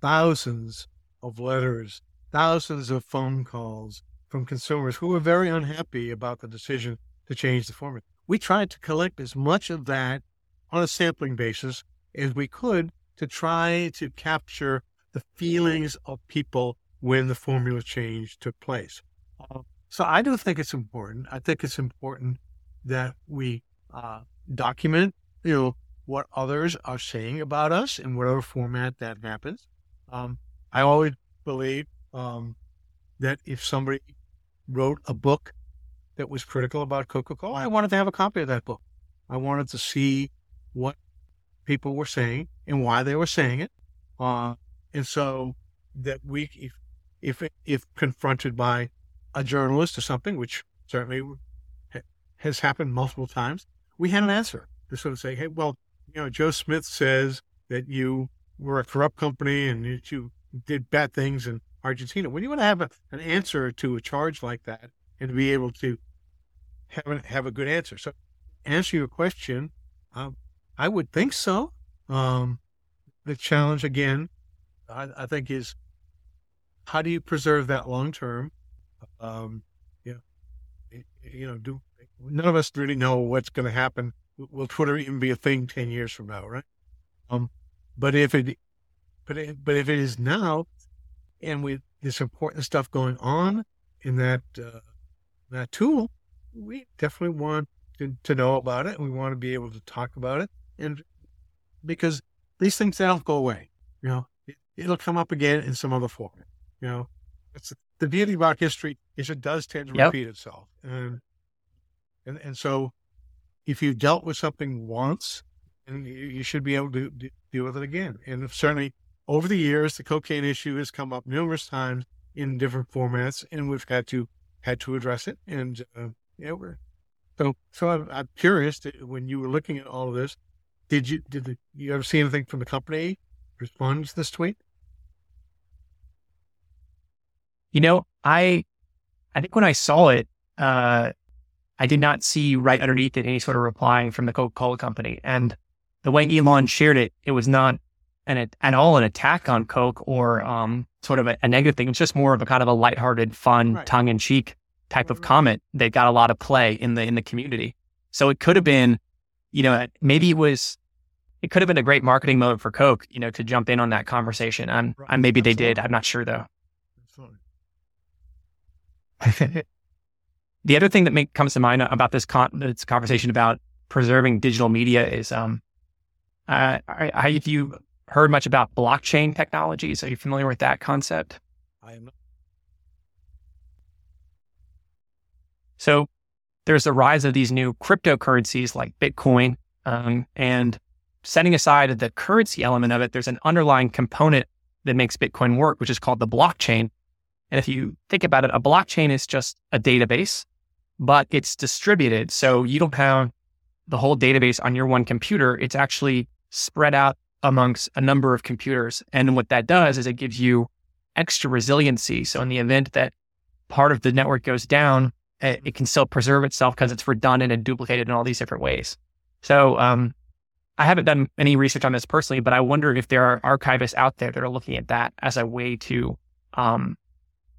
thousands of letters, thousands of phone calls from consumers who were very unhappy about the decision to change the format. We tried to collect as much of that on a sampling basis as we could to try to capture the feelings of people when the formula change took place. Uh, so I do think it's important. I think it's important that we uh, document, you know, what others are saying about us in whatever format that happens. Um, I always believe um, that if somebody wrote a book that was critical about Coca-Cola, I wanted to have a copy of that book. I wanted to see what people were saying and why they were saying it. Uh, and so that we, if, if, if confronted by a journalist or something, which certainly has happened multiple times, we had an answer to sort of say, hey, well, you know, Joe Smith says that you were a corrupt company and that you did bad things in Argentina. When you want to have a, an answer to a charge like that and to be able to have a, have a good answer. So answer your question, um, I would think so. Um, the challenge again, I, I, think, is how do you preserve that long term? Um, you know, you know, do none of us really know what's going to happen? Will Twitter even be a thing ten years from now, right? Um, but if it, but it, but if it is now, and with this important stuff going on in that uh, that tool, we definitely want to, to know about it. And we want to be able to talk about it and because these things they don't go away. You know, it, will come up again in some other form. You know, it's the beauty about history is it does tend to Yep. repeat itself. And, and, and so if you've dealt with something once, and you, you should be able to d- deal with it again. And certainly over the years, the cocaine issue has come up numerous times in different formats, and we've had to had to address it. And uh, yeah, we're so so. I'm, I'm curious that when you were looking at all of this, did you did the, you ever see anything from the company respond to this tweet? You know, I I think when I saw it, uh, I did not see right underneath it any sort of reply from the Coca-Cola company. And the way Elon shared it, it was not an at all an attack on Coke or um, sort of a, a negative thing. It's just more of a kind of a lighthearted, fun, Right. tongue-in-cheek type of comment that got a lot of play in the in the community. So it could have been, you know, maybe it was. It could have been a great marketing mode for Coke, you know, to jump in on that conversation. And, Right. and maybe they did. I'm not sure though. The other thing that make, comes to mind about this, con- this conversation about preserving digital media is, um, uh, I, I, have you heard much about blockchain technologies? Are you familiar with that concept? I am not. So there's the rise of these new cryptocurrencies like Bitcoin, um, and setting aside the currency element of it, there's an underlying component that makes Bitcoin work, which is called the blockchain. And if you think about it, a blockchain is just a database, but it's distributed. So you don't have the whole database on your one computer. It's actually spread out amongst a number of computers. And what that does is it gives you extra resiliency. So in the event that part of the network goes down, it, can still preserve itself because it's redundant and duplicated in all these different ways. So um, I haven't done any research on this personally, but I wonder if there are archivists out there that are looking at that as a way to um,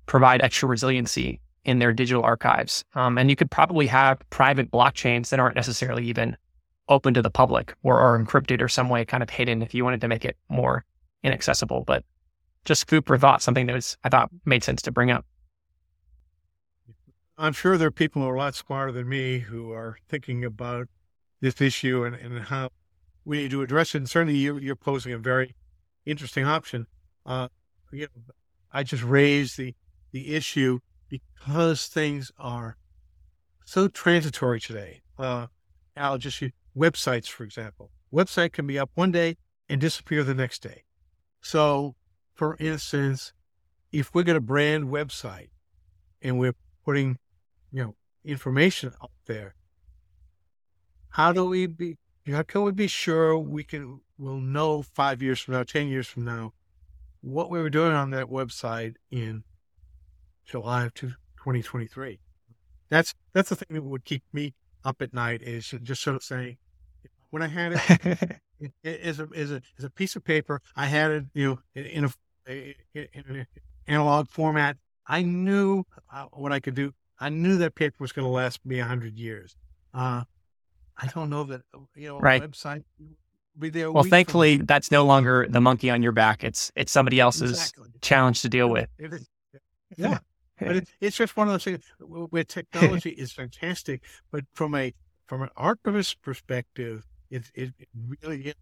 provide extra resiliency in their digital archives. Um, and you could probably have private blockchains that aren't necessarily even open to the public or are encrypted or some way kind of hidden if you wanted to make it more inaccessible. But just food for thought, something that was I thought made sense to bring up. I'm sure there are people who are a lot smarter than me who are thinking about this issue and, and how we need to address it. And certainly you're, you're posing a very interesting option. Uh, you know, I just raised the, the issue because things are so transitory today. Uh, I'll just use websites, for example. Website can be up one day and disappear the next day. So, for instance, if we're going to brand website and we're putting, you know, information out there, how do we be? How can we be sure we can will know five years from now, ten years from now, what we were doing on that website in July of 2023? That's that's the thing that would keep me up at night is just sort of saying, when I had it, it, it is a is a is a piece of paper. I had it, you know, in a, in an analog format. I knew uh, what I could do. I knew that paper was going to last me a hundred years. Uh, I don't know that you know Right. a website be there. well, thankfully, that's no longer the monkey on your back. It's it's somebody else's Exactly. challenge to deal with. It is- yeah, but it, it's just one of those things where technology is fantastic, but from a from an archivist perspective, it, it, it really is,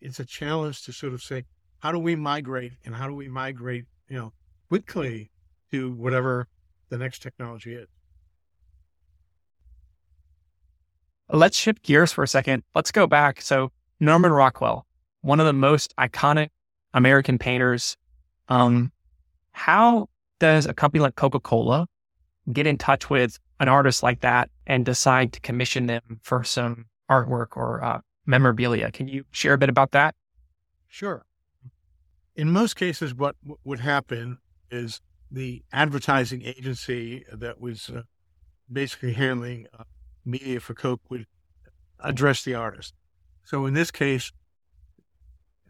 it's a challenge to sort of say how do we migrate and how do we migrate you know quickly to whatever the next technology is. Let's shift gears for a second. Let's go back. So Norman Rockwell, one of the most iconic American painters. Um, how does a company like Coca-Cola get in touch with an artist like that and decide to commission them for some artwork or uh, memorabilia? Can you share a bit about that? Sure. In most cases, what w- would happen is the advertising agency that was uh, basically handling uh, media for Coke would address the artist. So in this case,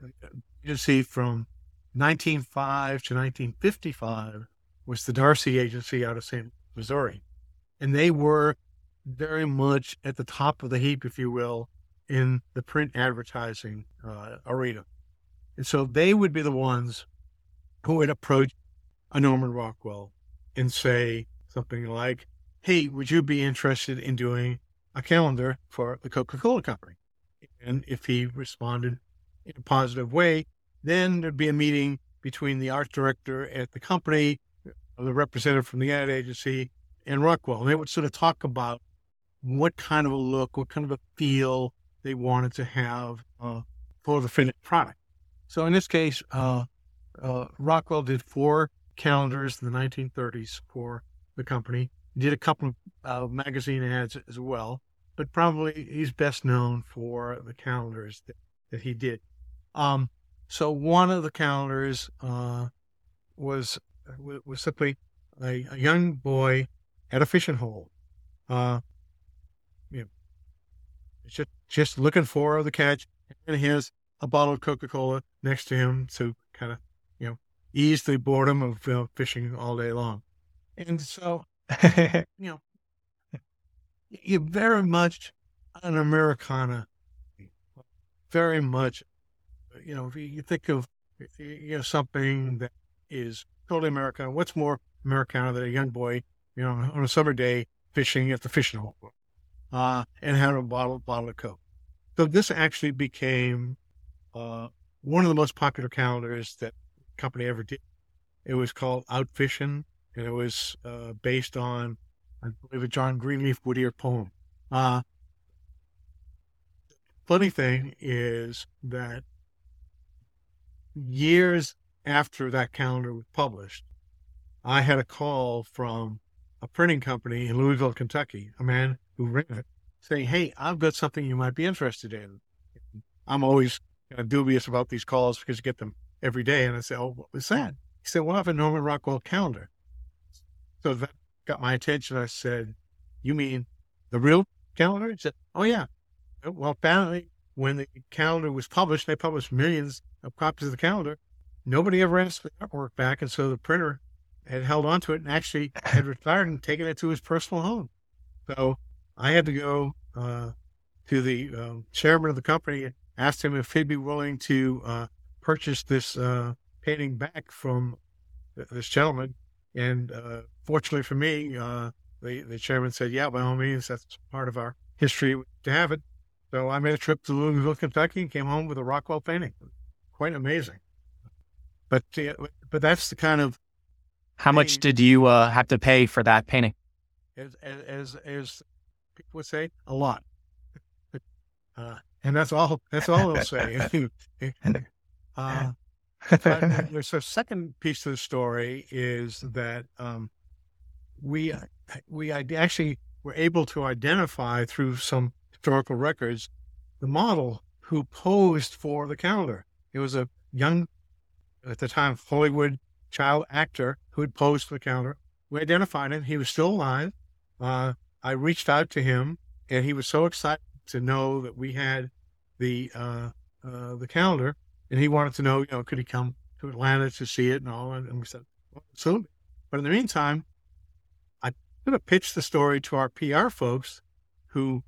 uh, agency from 1905 to 1955 was the D'Arcy Agency out of St. Missouri. And they were very much at the top of the heap, if you will, in the print advertising uh, arena. And so they would be the ones who would approach a Norman Rockwell and say something like, Hey, would you be interested in doing a calendar for the Coca Cola Company? And if he responded in a positive way, then there'd be a meeting between the art director at the company, the representative from the ad agency, and Rockwell. And they would sort of talk about what kind of a look, what kind of a feel they wanted to have uh, for the finished product. So in this case, uh, uh, Rockwell did four calendars in the 1930s for the company. Did a couple of uh, magazine ads as well, but probably he's best known for the calendars that, that he did. Um, so one of the calendars uh, was was simply a, a, young boy at a fishing hole, uh, just just looking for the catch, and he has a bottle of Coca Cola next to him to kind of you know ease the boredom of you know, fishing all day long, and so you know you're very much an Americana, very much you know, if you think of you know something that is totally Americana, what's more Americana than a young boy, you know, on a summer day fishing at the fishing hole, uh, and had a bottle bottle of Coke. So this actually became uh, one of the most popular calendars that company ever did. It was called Out Fishing, and it was uh, based on, I believe, a John Greenleaf Whittier poem. Uh, funny thing is that years after that calendar was published, I had a call from a printing company in Louisville, Kentucky, a man saying, Hey, I've got something you might be interested in. I'm always kind of dubious about these calls because you get them every day. And I say, Oh, what was that? He said, Well, I have a Norman Rockwell calendar. So that got my attention. I said, You mean the real calendar? He said, Oh, yeah. Well, apparently, when the calendar was published, they published millions of copies of the calendar. Nobody ever asked for the artwork back, and so the printer had held on to it and actually had retired and taken it to his personal home. So I had to go uh, to the um, chairman of the company and asked him if he'd be willing to uh, purchase this uh, painting back from this gentleman. And uh, fortunately for me, uh, the, the chairman said, "Yeah, by all means, that's part of our history to have it." So I made a trip to Louisville, Kentucky, and came home with a Rockwell painting quite amazing. But but that's the kind of how much did you uh, have to pay for that painting? As as as people would say, a lot. Uh, and that's all. That's all they'll say. uh, there's a second piece of the story is that um, we we actually were able to identify through some historical records the model who posed for the calendar. It was a young, at the time, Hollywood child actor who had posed for the calendar. We identified him. He was still alive. Uh, I reached out to him, and he was so excited to know that we had the uh, uh, the calendar, and he wanted to know, you know, could he come to Atlanta to see it and all. And we said, well, absolutely. But in the meantime, I sort of pitched the story to our PR folks, who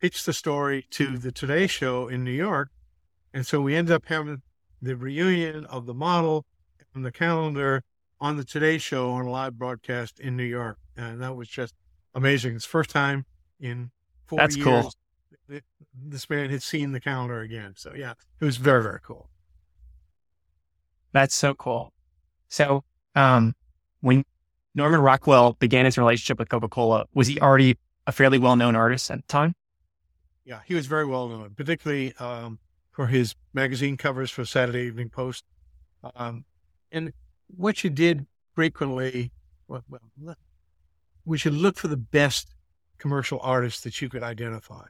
pitched the story to the Today Show in New York, and so we ended up having the reunion of the model and the calendar on the Today Show on a live broadcast in New York, and that was just amazing. It's first time in four That's years cool. that this man had seen the calendar again. So yeah, it was very very cool. That's so cool. So, um, when Norman Rockwell began his relationship with Coca Cola, was he already a fairly well known artist at the time? Yeah, he was very well known, particularly um, for his magazine covers for Saturday Evening Post. Um, and what you did frequently, well, well, we should look for the best commercial artists that you could identify.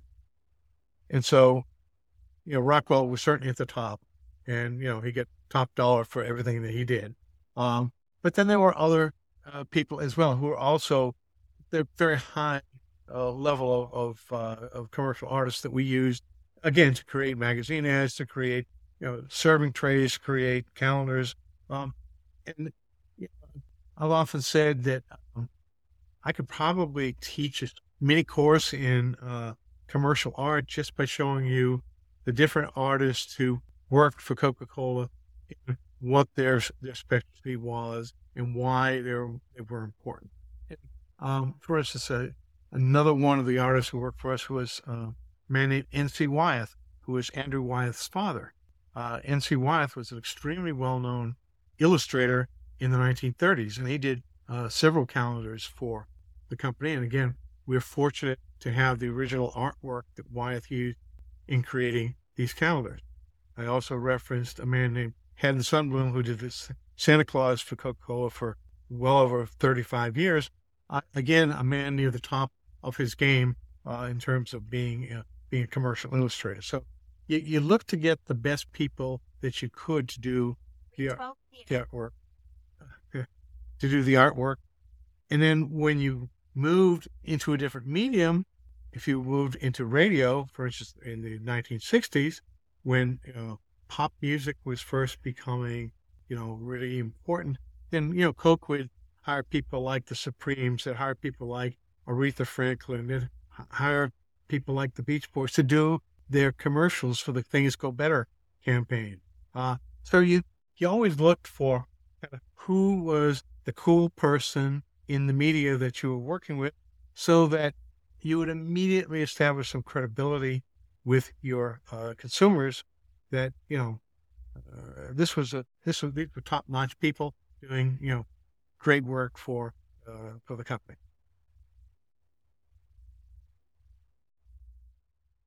And so, you know, Rockwell was certainly at the top, and you know he got top dollar for everything that he did. Um, but then there were other uh, people as well who were also they're very high uh, level of of, uh, of commercial artists that we used again to create magazine ads, to create you know serving trays, create calendars. Um, and you know, I've often said that I could probably teach a mini course in uh, commercial art just by showing you the different artists who worked for Coca Cola, what their their specialty was, and why they were, they were important. Um, for instance, uh, another one of the artists who worked for us was uh, man named N.C. Wyeth, who was Andrew Wyeth's father. Uh, N.C. Wyeth was an extremely well known illustrator in the 1930s, and he did uh, several calendars for the company. And again, we're fortunate to have the original artwork that Wyeth used in creating these calendars. I also referenced a man named Haddon Sundblom who did this Santa Claus for Coca-Cola for well over 35 years. Uh, again, a man near the top of his game uh, in terms of being uh, being a commercial illustrator. So you, you look to get the best people that you could to do the, art, the artwork, to do the artwork. And then when you moved into a different medium, if you moved into radio, for instance, in the 1960s, when you know, pop music was first becoming, you know, really important, then you know, Coke would hire people like the Supremes, that hire people like Aretha Franklin, that hire people like the Beach Boys to do their commercials for the Things Go Better campaign. Uh, so you you always looked for who was the cool person in the media that you were working with, so that you would immediately establish some credibility with your uh, consumers that you know uh, this was a this was these were top notch people doing you know great work for uh, for the company.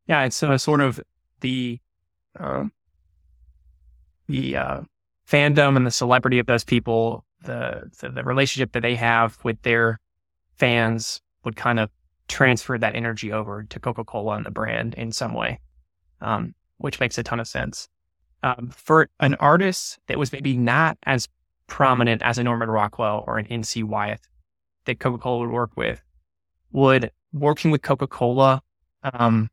Yeah, it's uh, sort of the uh, the uh, fandom and the celebrity of those people, the, the, the relationship that they have with their fans would kind of transfer that energy over to Coca Cola and the brand in some way, um, which makes a ton of sense. Um, for an artist that was maybe not as prominent as a Norman Rockwell or an NC Wyeth that Coca Cola would work with, would working with Coca Cola um,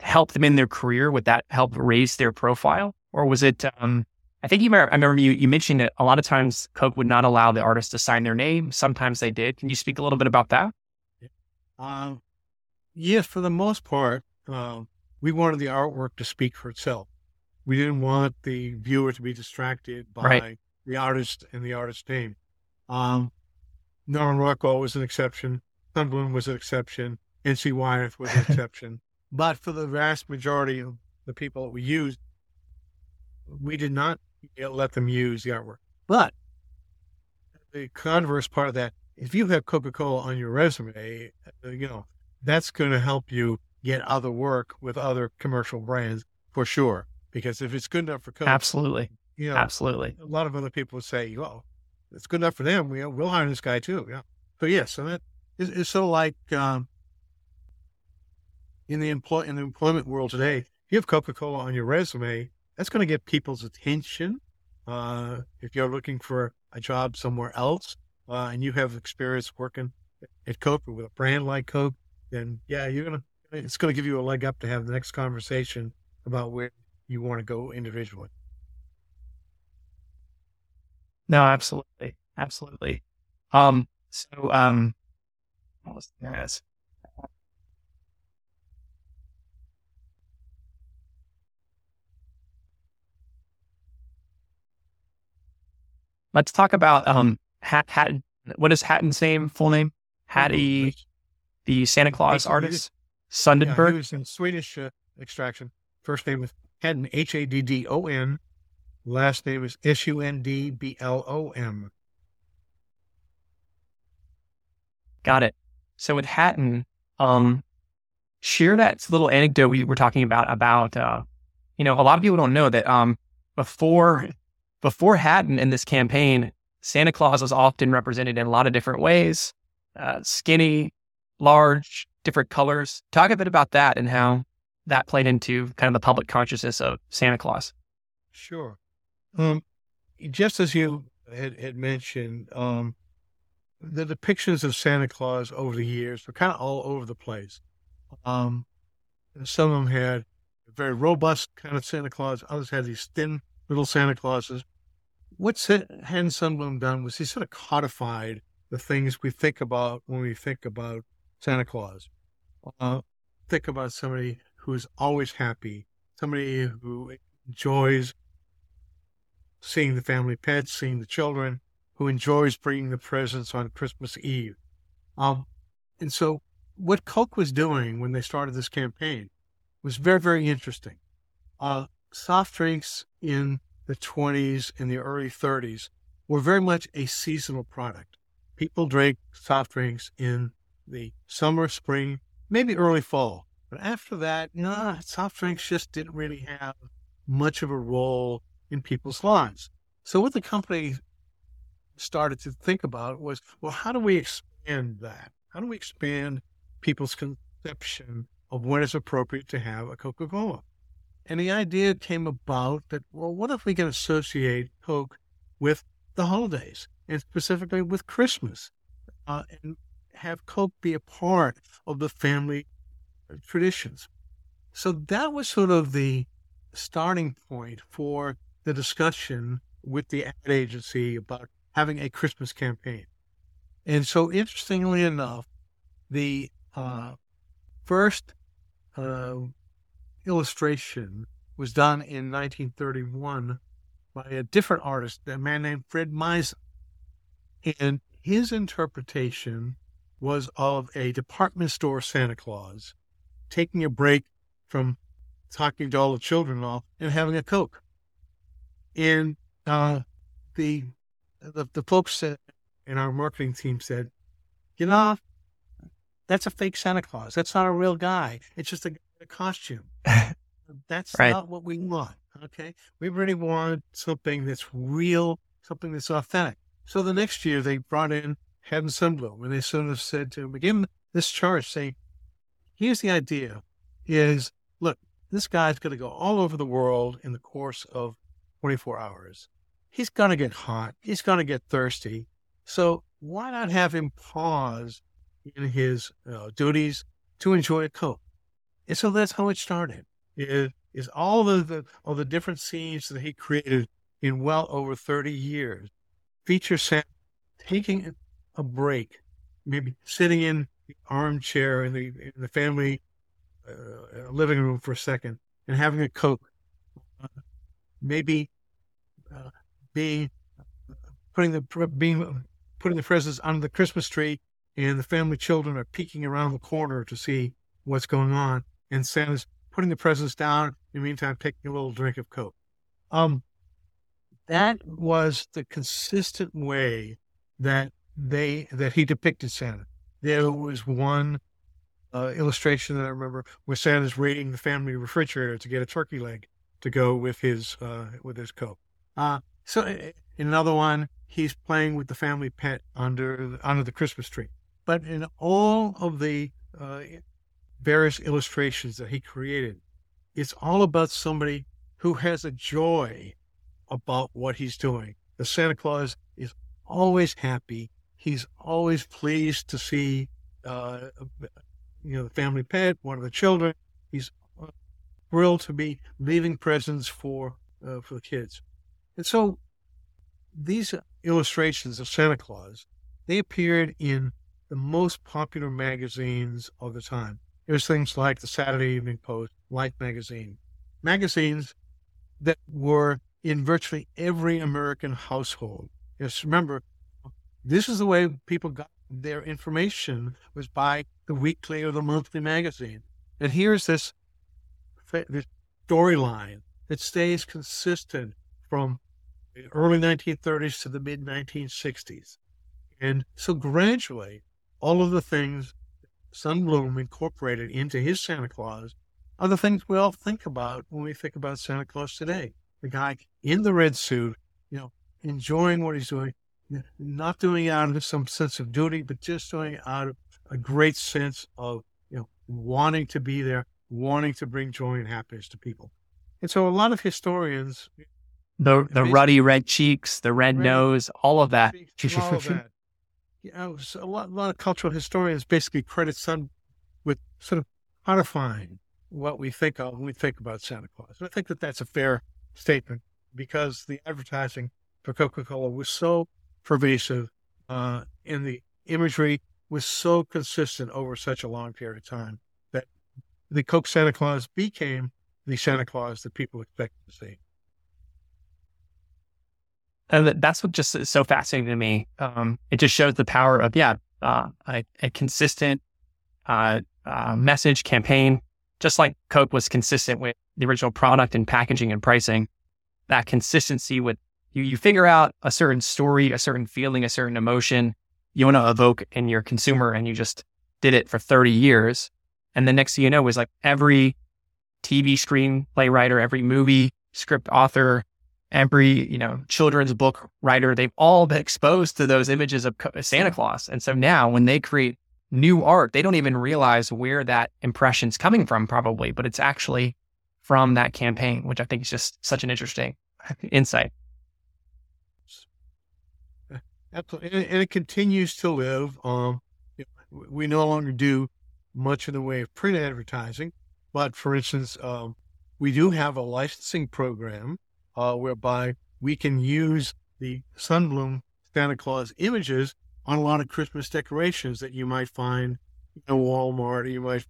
help them in their career? Would that help raise their profile? Or was it, um, I think you remember, I remember you, you mentioned that a lot of times Coke would not allow the artist to sign their name. Sometimes they did. Can you speak a little bit about that? Um, yes, for the most part, uh, we wanted the artwork to speak for itself. We didn't want the viewer to be distracted by right. the artist and the artist's name. Um, Norman Rockwell was an exception. Sundblom was an exception. NC Wyeth was an exception. But for the vast majority of the people that we used, we did not let them use the artwork. But the converse part of that, if you have Coca Cola on your resume, uh, you know, that's going to help you get other work with other commercial brands for sure. Because if it's good enough for Coke, absolutely, you know, absolutely, a lot of other people say, "Well, it's good enough for them. We, we'll hire this guy too." Yeah. So yes, so that is, it's sort of like um, in the employ in the employment world today, if you have Coca Cola on your resume, that's going to get people's attention. Uh, if you're looking for a job somewhere else uh, and you have experience working at Coke or with a brand like Coke, then yeah, you're gonna it's going to give you a leg up to have the next conversation about where you want to go individually. No, absolutely, absolutely. Um, so um, what was the Let's talk about um Hat Haddon. What is Haddon's name? Full name? Hattie, the Santa Claus artist. Sundberg. Yeah, he was in Swedish uh, extraction. First name is Haddon, H A D D O N. Last name is S U N D B L O M. Got it. So with Hatton, um, share that little anecdote we were talking about about uh, you know, a lot of people don't know that um before before Haddon in this campaign, Santa Claus was often represented in a lot of different ways uh, skinny, large, different colors. Talk a bit about that and how that played into kind of the public consciousness of Santa Claus. Sure. Um, just as you had, had mentioned, um, the depictions of Santa Claus over the years were kind of all over the place. Um, some of them had a very robust kind of Santa Claus, others had these thin little Santa Clauses what Haddon Sundblom done was he sort of codified the things we think about when we think about Santa Claus. Uh, think about somebody who's always happy, somebody who enjoys seeing the family pets, seeing the children, who enjoys bringing the presents on Christmas Eve. Um, and so, what Coke was doing when they started this campaign was very, very interesting. Uh, soft drinks in the 20s and the early 30s were very much a seasonal product. people drank soft drinks in the summer, spring, maybe early fall. But after that, know, soft drinks just didn't really have much of a role in people's lives. So what the company started to think about was, well, how do we expand that? How do we expand people's conception of when it's appropriate to have a Coca-Cola? And the idea came about that, well, what if we can associate Coke with the holidays and specifically with Christmas uh, and have Coke be a part of the family traditions? So that was sort of the starting point for the discussion with the ad agency about having a Christmas campaign. And so, interestingly enough, the uh, first uh, illustration was done in 1931 by a different artist, a man named Fred Mizen. And his interpretation was of a department store Santa Claus taking a break from talking to all the children off and having a Coke. And uh, the, the the folks in our marketing team said, you know, that's a fake Santa Claus. That's not a real guy. It's just a, a costume. that's right. not what we want. Okay. We really want something that's real, something that's authentic. So the next year they brought in Haddon Sundblom and they sort of said to him, give him this charge saying, here's the idea is look, this guy's going to go all over the world in the course of 24 hours. He's going to get hot. He's going to get thirsty. So why not have him pause in his uh, duties to enjoy a Coke? And so that's how it started. Is is all of the all the different scenes that he created in well over 30 years feature Sam taking a break, maybe sitting in the armchair in the in the family uh, living room for a second and having a Coke, uh, maybe uh, being putting the being putting the presents under the Christmas tree, and the family children are peeking around the corner to see what's going on, and Santa's putting the presents down. In the meantime, taking a little drink of Coke. Um, that was the consistent way that they that he depicted Santa. There was one uh, illustration that I remember where Santa's raiding the family refrigerator to get a turkey leg to go with his uh, with his Coke. Uh, so in another one, he's playing with the family pet under under the Christmas tree. But in all of the uh, various illustrations that he created, it's all about somebody who has a joy about what he's doing. The Santa Claus is always happy. He's always pleased to see uh, you know, the family pet, one of the children. He's thrilled to be leaving presents for uh, for the kids. And so these illustrations of Santa Claus, they appeared in the most popular magazines of the time. There's things like the Saturday Evening Post, Life magazine, magazines that were in virtually every American household. Yes, remember, this is the way people got their information was by the weekly or the monthly magazine. And here's this, this storyline that stays consistent from the early 1930s to the mid 1960s. And so gradually, all of the things Sundblom incorporated into his Santa Claus are the things we all think about when we think about Santa Claus today. The guy in the red suit, you know, enjoying what he's doing, not doing it out of some sense of duty, but just doing it out of a great sense of you know wanting to be there, wanting to bring joy and happiness to people. And so a lot of historians the the ruddy red cheeks, the red, red nose, all of that. all of that. You know, a lot, a lot of cultural historians basically credit Sun with sort of codifying what we think of when we think about Santa Claus. And I think that that's a fair statement because the advertising for Coca-Cola was so pervasive, uh, and the imagery was so consistent over such a long period of time that the Coke Santa Claus became the Santa Claus that people expected to see. And that's what just is so fascinating to me. Um, it just shows the power of, yeah, uh, a, a, consistent uh, uh, message campaign, just like Coke was consistent with the original product and packaging and pricing. That consistency with you, you figure out a certain story, a certain feeling, a certain emotion, you want to evoke in your consumer and you just did it for 30 years. And the next thing you know is like every TV screenplay writer, every movie script author, every, you know, children's book writer, they've all been exposed to those images of Santa Claus. And so now when they create new art, they don't even realize where that impression's coming from probably, but it's actually from that campaign, which I think is just such an interesting insight. Absolutely. And it continues to live. Um, we no longer do much in the way of print advertising, but for instance, um, we do have a licensing program uh, whereby we can use the Sundblom Santa Claus images on a lot of Christmas decorations that you might find in a Walmart or you might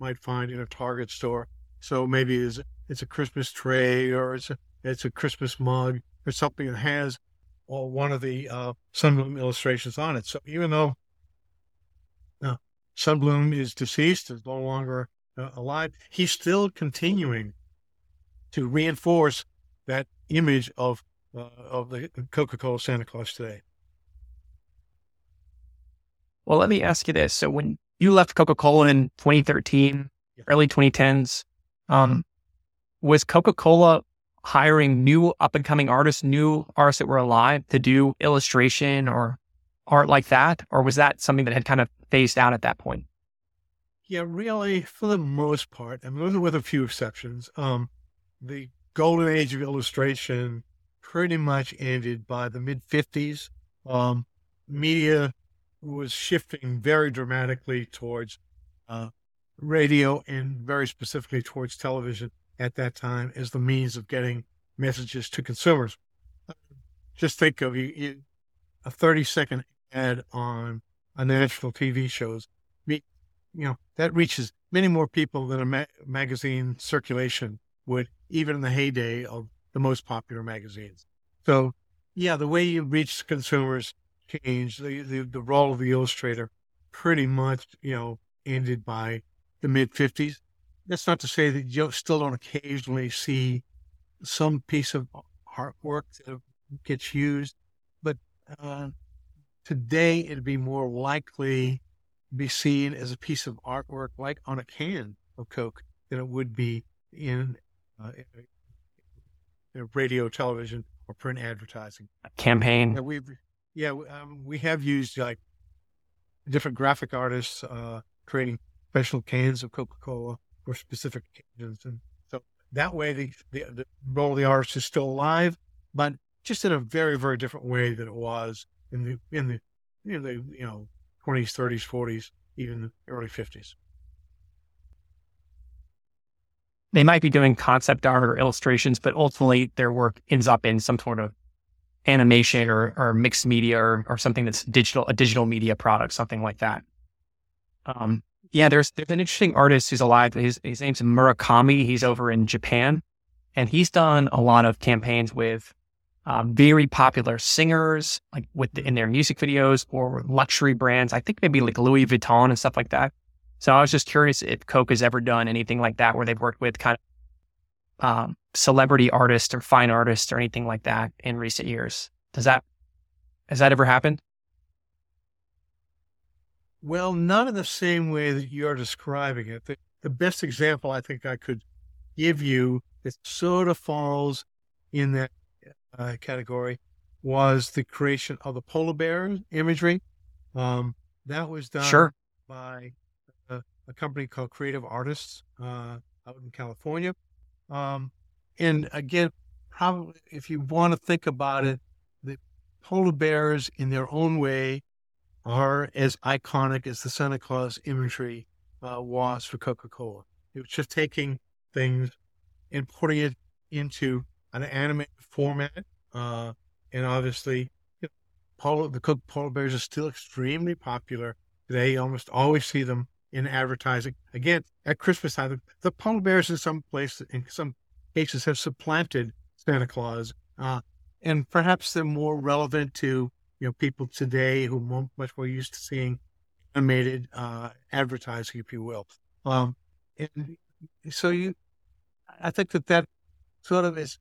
might find in a Target store. So maybe it's, it's a Christmas tray or it's a it's a Christmas mug or something that has or one of the uh, Sundblom illustrations on it. So even though uh, Sundblom is deceased, is no longer uh, alive, he's still continuing to reinforce that image of uh, of the Coca-Cola Santa Claus today. Well, let me ask you this: So when you left Coca-Cola in 2013, yeah. early 2010s, um, was Coca-Cola hiring new up and coming artists, new artists that were alive to do illustration or art like that? Or was that something that had kind of phased out at that point? Yeah, really, for the most part, I mean, with a few exceptions, um, the golden age of illustration pretty much ended by the mid 50s. Um, media was shifting very dramatically towards uh, radio and very specifically towards television at that time as the means of getting messages to consumers. Just think of you, you a 30 second ad on a national TV shows, you know, that reaches many more people than a ma- magazine circulation would, even in the heyday of the most popular magazines. So, yeah, the way you reach consumers changed. The, the, the role of the illustrator pretty much, you know, ended by the mid 50s that's not to say that you still don't occasionally see some piece of artwork that gets used, but uh, today it'd be more likely be seen as a piece of artwork like on a can of Coke than it would be in, uh, radio, television, or print advertising. Campaign. Yeah, we've yeah um, we have used like different graphic artists uh, creating special cans of Coca Cola for specific occasions. And so that way, the, the, the role of the artist is still alive, but just in a very, very different way than it was in the in the in the you know twenties, thirties, forties, even the early fifties. They might be doing concept art or illustrations, but ultimately their work ends up in some sort of animation or, or mixed media or, or something that's digital, a digital media product, something like that. Um, yeah, there's there's an interesting artist who's alive. His his name's Murakami. He's over in Japan, and he's done a lot of campaigns with um, very popular singers, like with the, in their music videos or luxury brands. I think maybe like Louis Vuitton and stuff like that. So I was just curious if Coke has ever done anything like that, where they've worked with kind of um, celebrity artists or fine artists or anything like that in recent years. Does that has that ever happened? Well, not in the same way that you're describing it. The, the best example I think I could give you that sort of falls in that uh, category was the creation of the polar bear imagery. Um, that was done sure. by a, company called Creative Artists uh, out in California. Um, and again, probably if you want to think about it, the polar bears in their own way are as iconic as the Santa Claus imagery uh, was for Coca Cola. It was just taking things and putting it into an animated format. Uh, and obviously, you know, Polo, the Coca Polar Bears are still extremely popular today. You almost always see them in advertising. Again, at Christmas time, the, polar bears in some places, in some cases, have supplanted Santa Claus. Uh, and perhaps they're more relevant to you know, people today who are much more used to seeing animated uh, advertising, if you will. Um, and so you, I think that that sort of is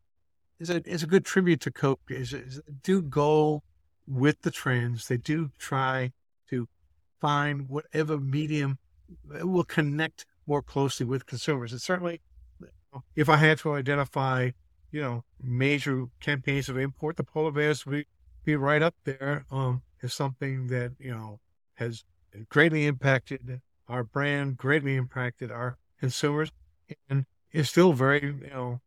is a is a good tribute to Coke. Is, is do go with the trends. They do try to find whatever medium will connect more closely with consumers. And certainly, if I had to identify, you know, major campaigns of import, the polar bears would be right up there um, as something that you know has greatly impacted our brand, greatly impacted our consumers, and is still very, you know,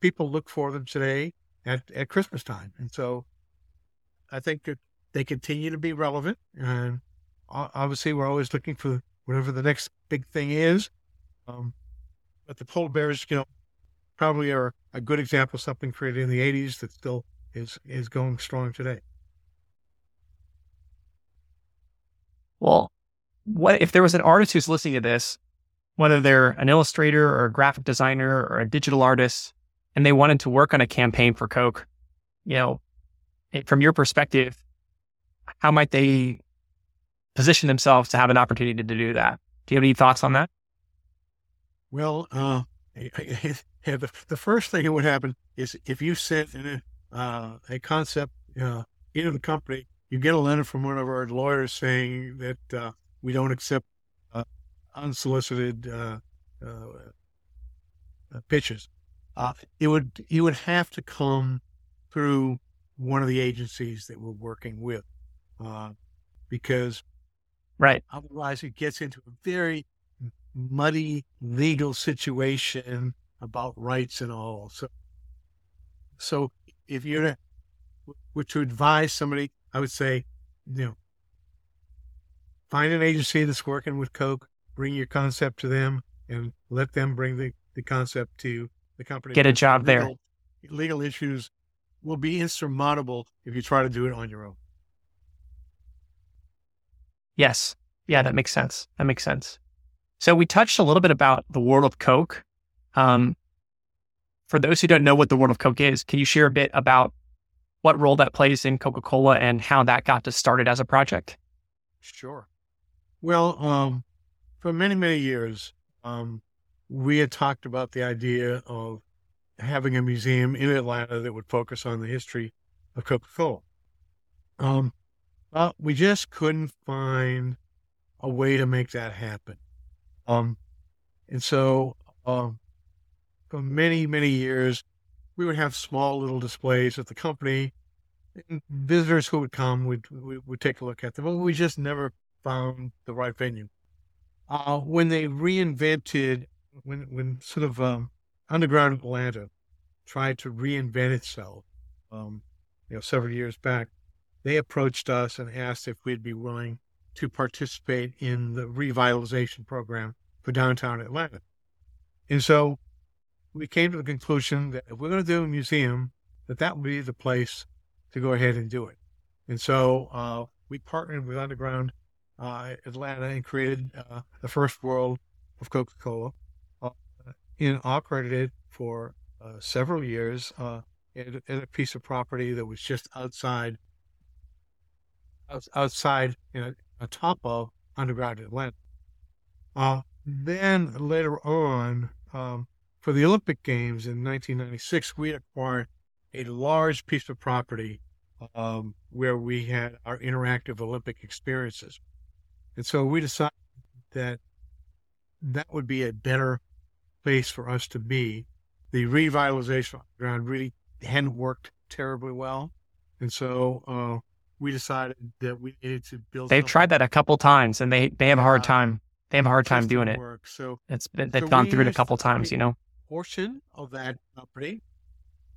people look for them today at, at Christmas time. And so I think that they continue to be relevant. And obviously, we're always looking for whatever the next big thing is. Um, but the polar bears, you know, probably are a good example of something created in the 80s that still is, is going strong today. Well, what if there was an artist who's listening to this, whether they're an illustrator or a graphic designer or a digital artist, and they wanted to work on a campaign for Coke, you know, from your perspective, how might they position themselves to have an opportunity to do that? Do you have any thoughts on that? Well, uh, yeah, the, the first thing that would happen is if you sent in a, uh, a concept uh, into the company, you get a letter from one of our lawyers saying that uh, we don't accept uh, unsolicited uh, pitches. it would you would have to come through one of the agencies that we're working with, because right otherwise it gets into a very muddy legal situation about rights and all. So, so if you're were to advise somebody, I would say, you know, find an agency that's working with Coke, bring your concept to them, and let them bring the, the concept to the company. Get a job legal, there. Legal issues will be insurmountable if you try to do it on your own. Yes. Yeah, that makes sense. That makes sense. So we touched a little bit about the world of Coke. Um, for those who don't know what the world of Coke is, can you share a bit about what role that plays in Coca Cola and how that got to started as a project? Sure. Well, um, for many, many years, um, we had talked about the idea of having a museum in Atlanta that would focus on the history of Coca Cola. Um, but we just couldn't find a way to make that happen. Um, and so, um, for many, many years, we would have small little displays at the company. And visitors who would come would, would, would take a look at them, but we just never found the right venue. Uh, when they reinvented, when, when sort of um, Underground Atlanta tried to reinvent itself, um, you know, several years back, they approached us and asked if we'd be willing to participate in the revitalization program for downtown Atlanta. And so we came to the conclusion that if we're going to do a museum, that that would be the place to go ahead and do it. And so uh, we partnered with Underground uh, Atlanta and created uh, the first world of Coca-Cola uh, and operated it for uh, several years uh, at, at, a piece of property that was just outside outside you know, top of Underground Atlanta. Uh, then later on, um, for the Olympic Games in 1996, we acquired a large piece of property um, where we had our interactive Olympic experiences. And so we decided that that would be a better place for us to be. The revitalization ground really hadn't worked terribly well. And so uh, we decided that we needed to build. They've tried that a couple times and they, they have a hard time. They have a hard time doing it. Work. So it's been, they've so gone through it a couple times, you know. Portion of that property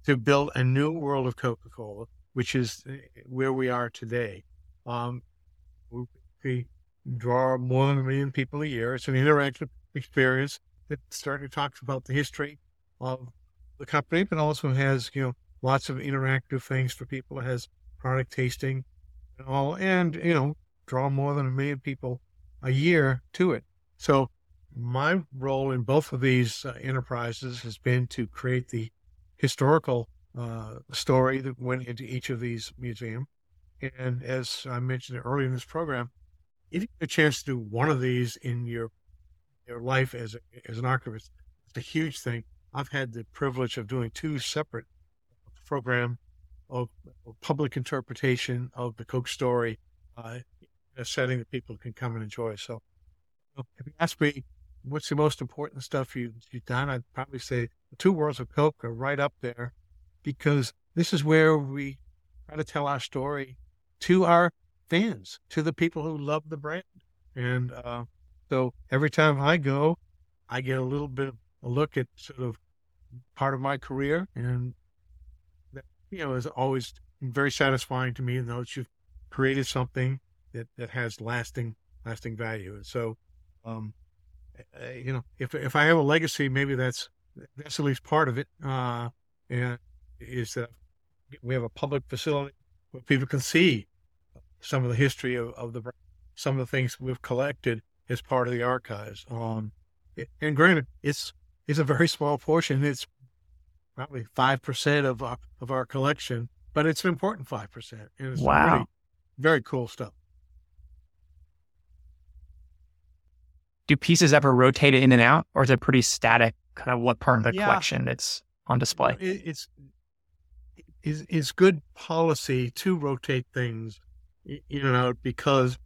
to build a new world of Coca Cola, which is eh, where we are today. Um, we draw more than a million people a year. It's an interactive experience that certainly talks about the history of the company, but also has you know lots of interactive things for people. It has product tasting and all, and you know draw more than a million people a year to it. So my role in both of these uh, enterprises has been to create the historical uh, story that went into each of these museums. And as I mentioned earlier in this program, if you get a chance to do one of these in your your life as a, as an archivist, it's a huge thing. I've had the privilege of doing two separate program of, public interpretation of the Coke story uh, a setting that people can come and enjoy. So, if you ask me what's the most important stuff you, you've done, I'd probably say the two worlds of Coke are right up there because this is where we try to tell our story to our fans, to the people who love the brand. And uh, so every time I go, I get a little bit of a look at sort of part of my career. And you know, is always very satisfying to me know that you've created something that, that has lasting, lasting value. And so, um, you know, if, if I have a legacy, maybe that's, that's at least part of it. Uh, and is that we have a public facility where people can see some of the history of, of the some of the things we've collected as part of the archives. Um, and granted, it's it's a very small portion. It's probably five percent of our of our collection, but it's an important five percent. It's wow. really very cool stuff. Do pieces ever rotate in and out, or is it pretty static? Kind of what part of the yeah. collection it's on display? It, it's is is good policy to rotate things in and out because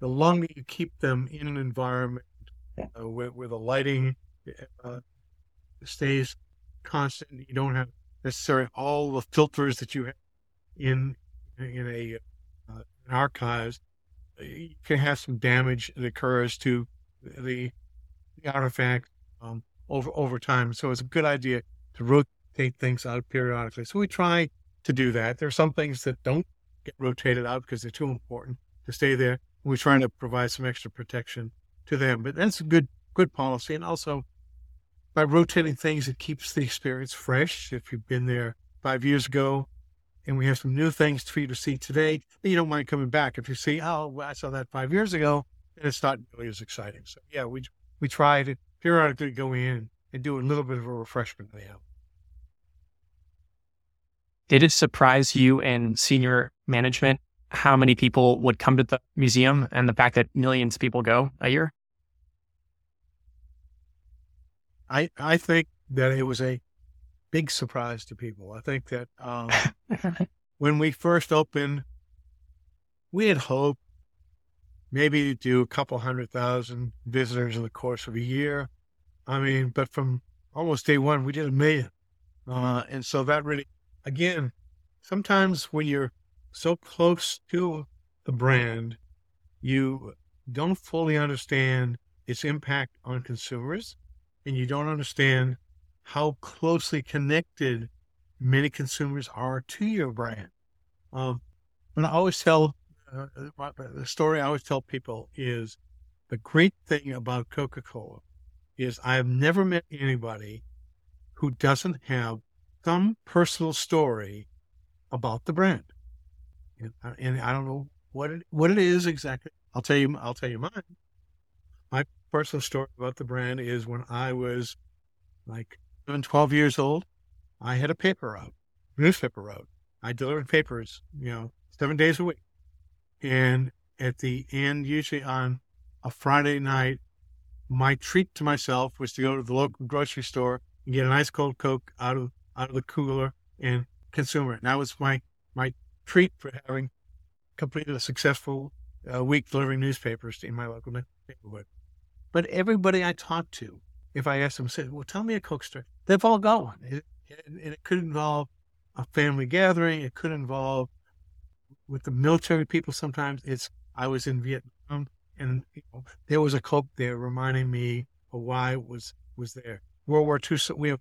the longer you keep them in an environment uh, where, where, the lighting uh, stays constant, you don't have necessarily all the filters that you have in in a uh, archives. You can have some damage that occurs to the, the artifact um, over over time. So it's a good idea to rotate things out periodically. So we try to do that. There are some things that don't get rotated out because they're too important to stay there. We're trying to provide some extra protection to them, but that's a good good policy. And also by rotating things, it keeps the experience fresh. If you've been there five years ago, and we have some new things for you to see today, you don't mind coming back. If you see, oh, I saw that five years ago, and it's not really as exciting. So yeah, we we try to periodically go in and do a little bit of a refreshment the. Did it surprise you and senior management how many people would come to the museum and the fact that millions of people go a year? I I think that it was a big surprise to people. I think that um, when we first opened, we had hoped maybe to do a couple hundred thousand visitors in the course of a year. I mean, but from almost day one, we did a million. Uh, and so that really again, sometimes when you're so close to the brand, you don't fully understand its impact on consumers and you don't understand how closely connected many consumers are to your brand. Um, and I always tell uh, the story I always tell people is the great thing about Coca Cola is I have never met anybody who doesn't have some personal story about the brand. And, uh, and I don't know what it, what it is exactly. I'll tell you, I'll tell you mine. My personal story about the brand is when I was like 11, 12 years old, I had a paper route, newspaper route. I delivered papers, you know, seven days a week. And at the end, usually on a Friday night, my treat to myself was to go to the local grocery store and get an ice cold Coke out of out of the cooler and consume it. And that was my, my treat for having completed a successful uh, week delivering newspapers in my local neighborhood. But everybody I talked to, if I asked them, said, well, tell me a Coke story. They've all got one. It, and it could involve a family gathering. It could involve with the military people. Sometimes it's, I was in Vietnam and you know, there was a Coke there reminding me of why it was, was there. World War II, so we have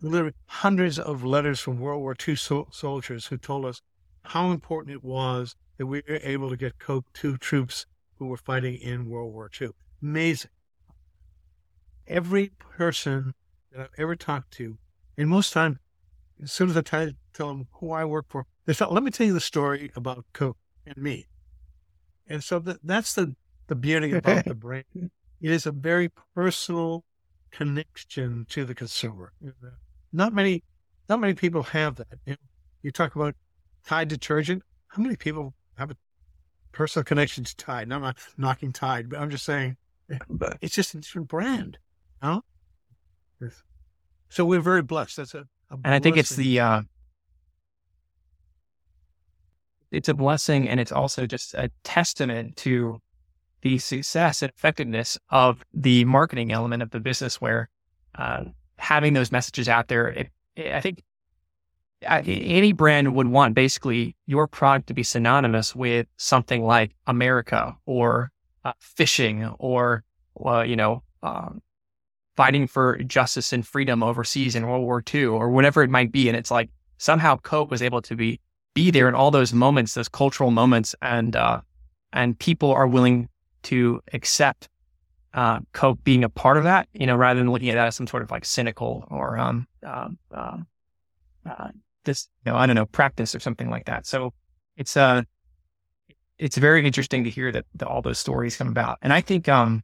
literally hundreds of letters from World War II so- soldiers who told us how important it was that we were able to get Coke to troops who were fighting in World War II. Amazing. Every person that I've ever talked to, and most time, as soon as I try to tell them who I work for, they say, let me tell you the story about Coke and me. And so that, that's the, the beauty about the brand. It is a very personal connection to the consumer uh, not many, not many people have that. You, know, you talk about Tide detergent. How many people have a personal connection to Tide? I'm not knocking Tide, but I'm just saying eh, it's just a different brand. You know? So we're very blessed. That's a, a and I think it's the uh, it's a blessing and it's also just a testament to the success and effectiveness of the marketing element of the business where uh, having those messages out there, it, it, I think any brand would want basically your product to be synonymous with something like America or uh, fishing or, uh, you know, um, fighting for justice and freedom overseas in World War II or whatever it might be. And it's like somehow Coke was able to be be there in all those moments, those cultural moments, and uh, and people are willing to accept uh, Coke being a part of that, you know, rather than looking at that as some sort of like cynical or um, um, um uh, this, you know, I don't know, practice or something like that. So it's uh, it's very interesting to hear that, all those stories come about. And I think, um,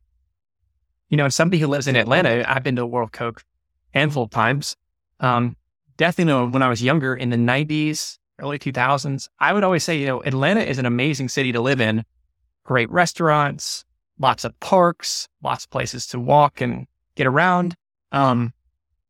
you know, somebody who lives in Atlanta, I've been to World Coke handful of times. Um, definitely when I was younger in the 90s, early 2000s, I would always say, you know, Atlanta is an amazing city to live in. Great restaurants, lots of parks, lots of places to walk and get around. Um,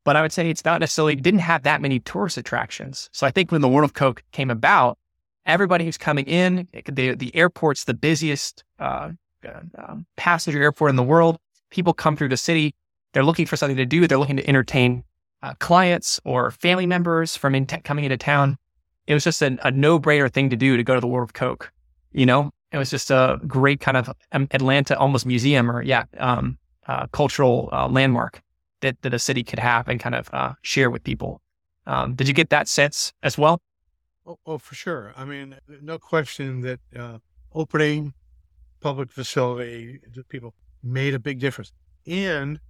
but I would say it's not necessarily didn't have that many tourist attractions. So I think when the World of Coke came about, everybody who's coming in, the the airport's the busiest uh, uh, passenger airport in the world. People come through the city. They're looking for something to do. They're looking to entertain uh, clients or family members from in coming into town. It was just a, a no brainer thing to do to go to the World of Coke. You know, it was just a great kind of um, Atlanta almost museum or yeah, um, uh, cultural uh, landmark that, that a city could have and kind of uh, share with people. Um, did you get that sense as well? Oh, oh, for sure. I mean, no question that uh, opening public facility to people made a big difference. And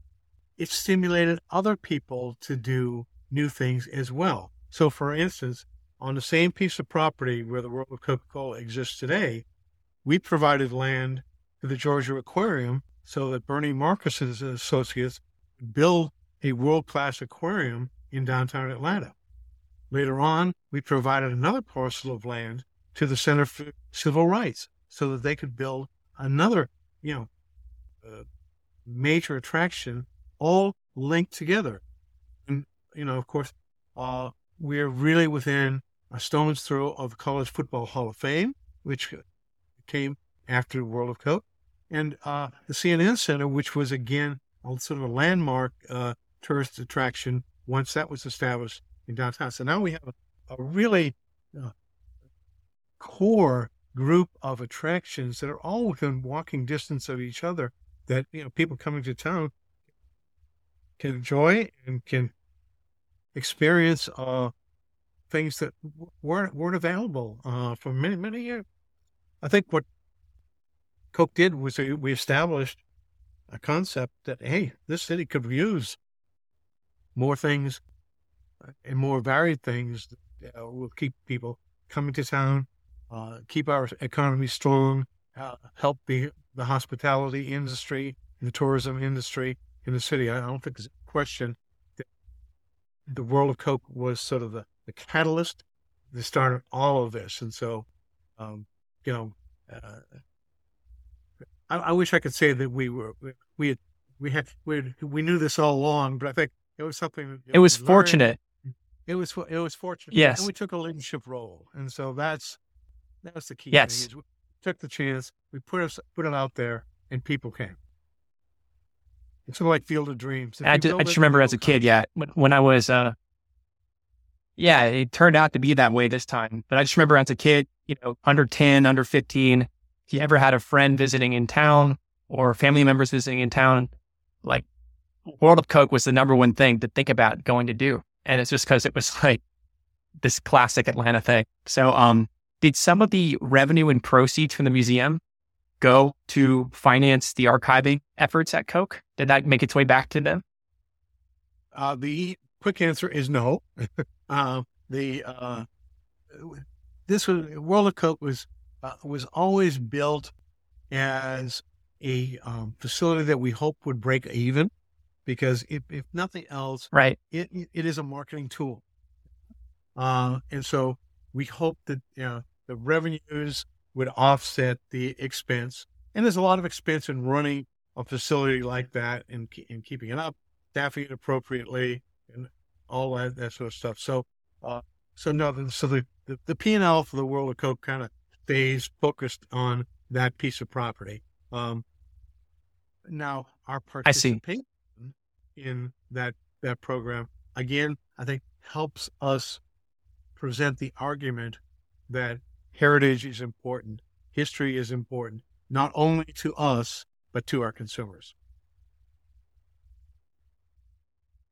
it stimulated other people to do new things as well. So, for instance, on the same piece of property where the World of Coca Cola exists today, we provided land to the Georgia Aquarium so that Bernie Marcus's associates build a world class aquarium in downtown Atlanta. Later on, we provided another parcel of land to the Center for Civil Rights so that they could build another, you know, uh, major attraction, all linked together. And, you know, of course, uh, we're really within a stone's throw of the College Football Hall of Fame, which came after the World of Coke, and uh, the CNN Center, which was again sort of a landmark uh, tourist attraction once that was established in downtown. So now we have a, a really uh, core group of attractions that are all within walking distance of each other that you know people coming to town can enjoy and can experience uh, things that weren't weren't available uh, for many many years. I think what Coke did was we established a concept that hey, this city could use more things and more varied things that uh, will keep people coming to town, uh, keep our economy strong, uh, help the the hospitality industry, the tourism industry in the city. I don't think there's a question that the world of Coke was sort of the, the catalyst that started all of this, and so um, you know, uh, I, I, wish I could say that we were we had we had we we knew this all along, but I think it was something. It, was fortunate. It was it was fortunate. Yes, and we took a leadership role, and so that's that was the key. Yes, we took the chance. We put us put it out there, and people came. It's sort of like Field of Dreams. I just, I just remember as a kid, yeah, when I was uh, yeah, it turned out to be that way this time. But I just remember as a kid, you know, under 10, under 15, if you ever had a friend visiting in town or family members visiting in town, like World of Coke was the number one thing to think about going to do. And it's just because it was like this classic Atlanta thing. So, um, did some of the revenue and proceeds from the museum go to finance the archiving efforts at Coke? Did that make its way back to them? Uh, the quick answer is no. uh, the uh, this was World of Coke was uh, was always built as a um, facility that we hope would break even, because if, if nothing else, right, it it is a marketing tool, uh, and so we hope that you know, the revenues would offset the expense. And there's a lot of expense in running a facility like that and, and keeping it up, staffing it appropriately, and all that, that sort of stuff. So, uh, so no, so the, the, the P&L for the world of Coke kind of stays focused on that piece of property. Um, now, our participation in that that program again, I think helps us present the argument that heritage is important, history is important, not only to us but to our consumers.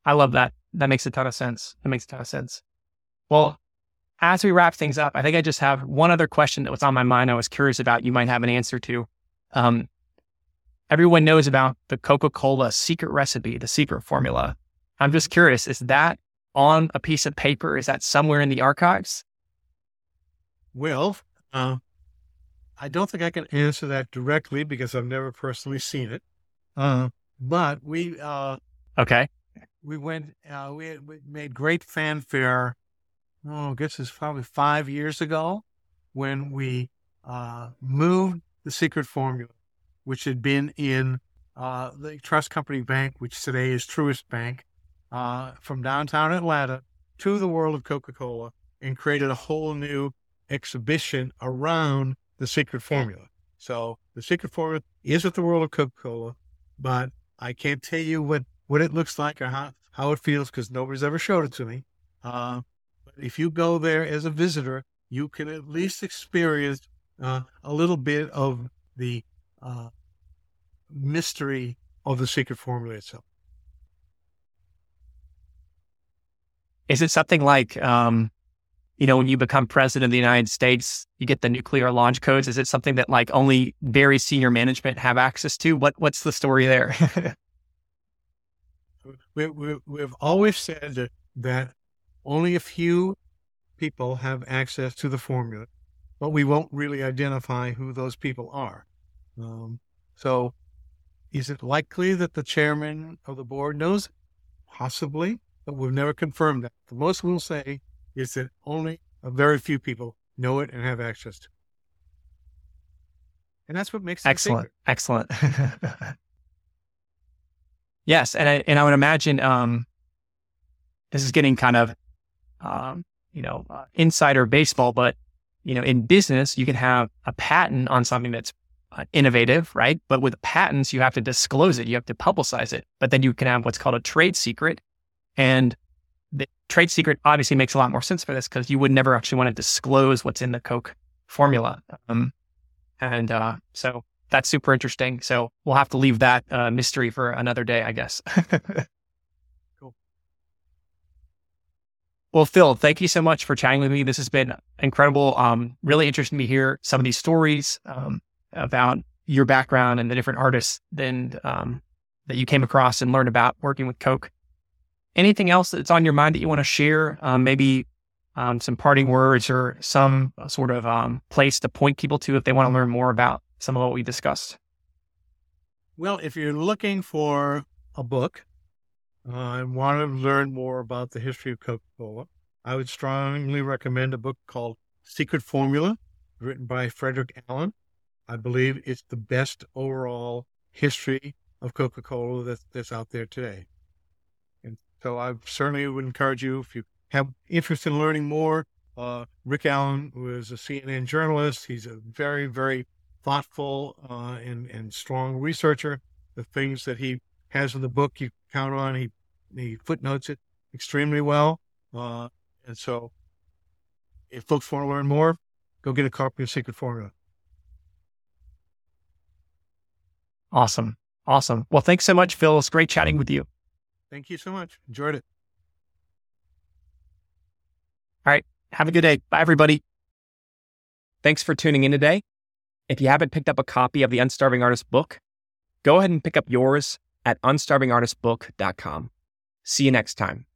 I love that. That makes a ton of sense. That makes a ton of sense. Well, as we wrap things up, I think I just have one other question that was on my mind. I was curious about. You might have an answer to. Um, everyone knows about the Coca Cola secret recipe, the secret formula. I'm just curious, is that on a piece of paper? Is that somewhere in the archives? Well, uh, I don't think I can answer that directly because I've never personally seen it. Uh, but we, uh, okay, we went, uh, we, had, we made great fanfare. Oh, I guess it's probably five years ago when we uh, moved the secret formula, which had been in uh, the Trust Company Bank, which today is Truist Bank, uh, from downtown Atlanta to the world of Coca Cola and created a whole new exhibition around the secret formula. So the secret formula is at the world of Coca Cola, but I can't tell you what, what it looks like or how, how it feels because nobody's ever showed it to me. Uh, but if you go there as a visitor, you can at least experience uh, a little bit of the uh, mystery of the secret formula itself. Is it something like, um, you know, when you become president of the United States, you get the nuclear launch codes? Is it something that like only very senior management have access to? What What's the story there? we, we, we've always said that only a few people have access to the formula, but we won't really identify who those people are. Um, so, is it likely that the chairman of the board knows? Possibly but we've never confirmed that. The most we'll say is that only a very few people know it and have access to it. And that's what makes it excellent. Excellent. yes, and I, and I would imagine um, this is getting kind of um, you know uh, insider baseball, but you know in business you can have a patent on something that's innovative, right? But with patents you have to disclose it, you have to publicize it. But then you can have what's called a trade secret, and the trade secret obviously makes a lot more sense for this because you would never actually want to disclose what's in the Coke formula. Um, and uh, so that's super interesting. So we'll have to leave that uh, mystery for another day, I guess. cool. Well, Phil, thank you so much for chatting with me. This has been incredible. Um, really interesting to hear some of these stories um, about your background and the different artists then um, that you came across and learned about working with Coke anything else that's on your mind that you want to share? Um, maybe um, some parting words or some sort of um, place to point people to if they want to learn more about some of what we discussed? Well, if you're looking for a book uh, and want to learn more about the history of Coca Cola, I would strongly recommend a book called Secret Formula, written by Frederick Allen. I believe it's the best overall history of Coca Cola that's, that's out there today. And so I certainly would encourage you if you have interest in learning more. Uh, Rick Allen was a CNN journalist. He's a very, very thoughtful uh, and and strong researcher. The things that he has in the book, you count on. He he footnotes it extremely well. Uh, and so, if folks want to learn more, go get a copy of Secret Formula. Awesome. Awesome. Well, thanks so much, Phil. It's great chatting with you. Thank you so much. Enjoyed it. All right. Have a good day. Bye, everybody. Thanks for tuning in today. If you haven't picked up a copy of the Unstarving Artist book, go ahead and pick up yours at unstarvingartistbook.com. See you next time.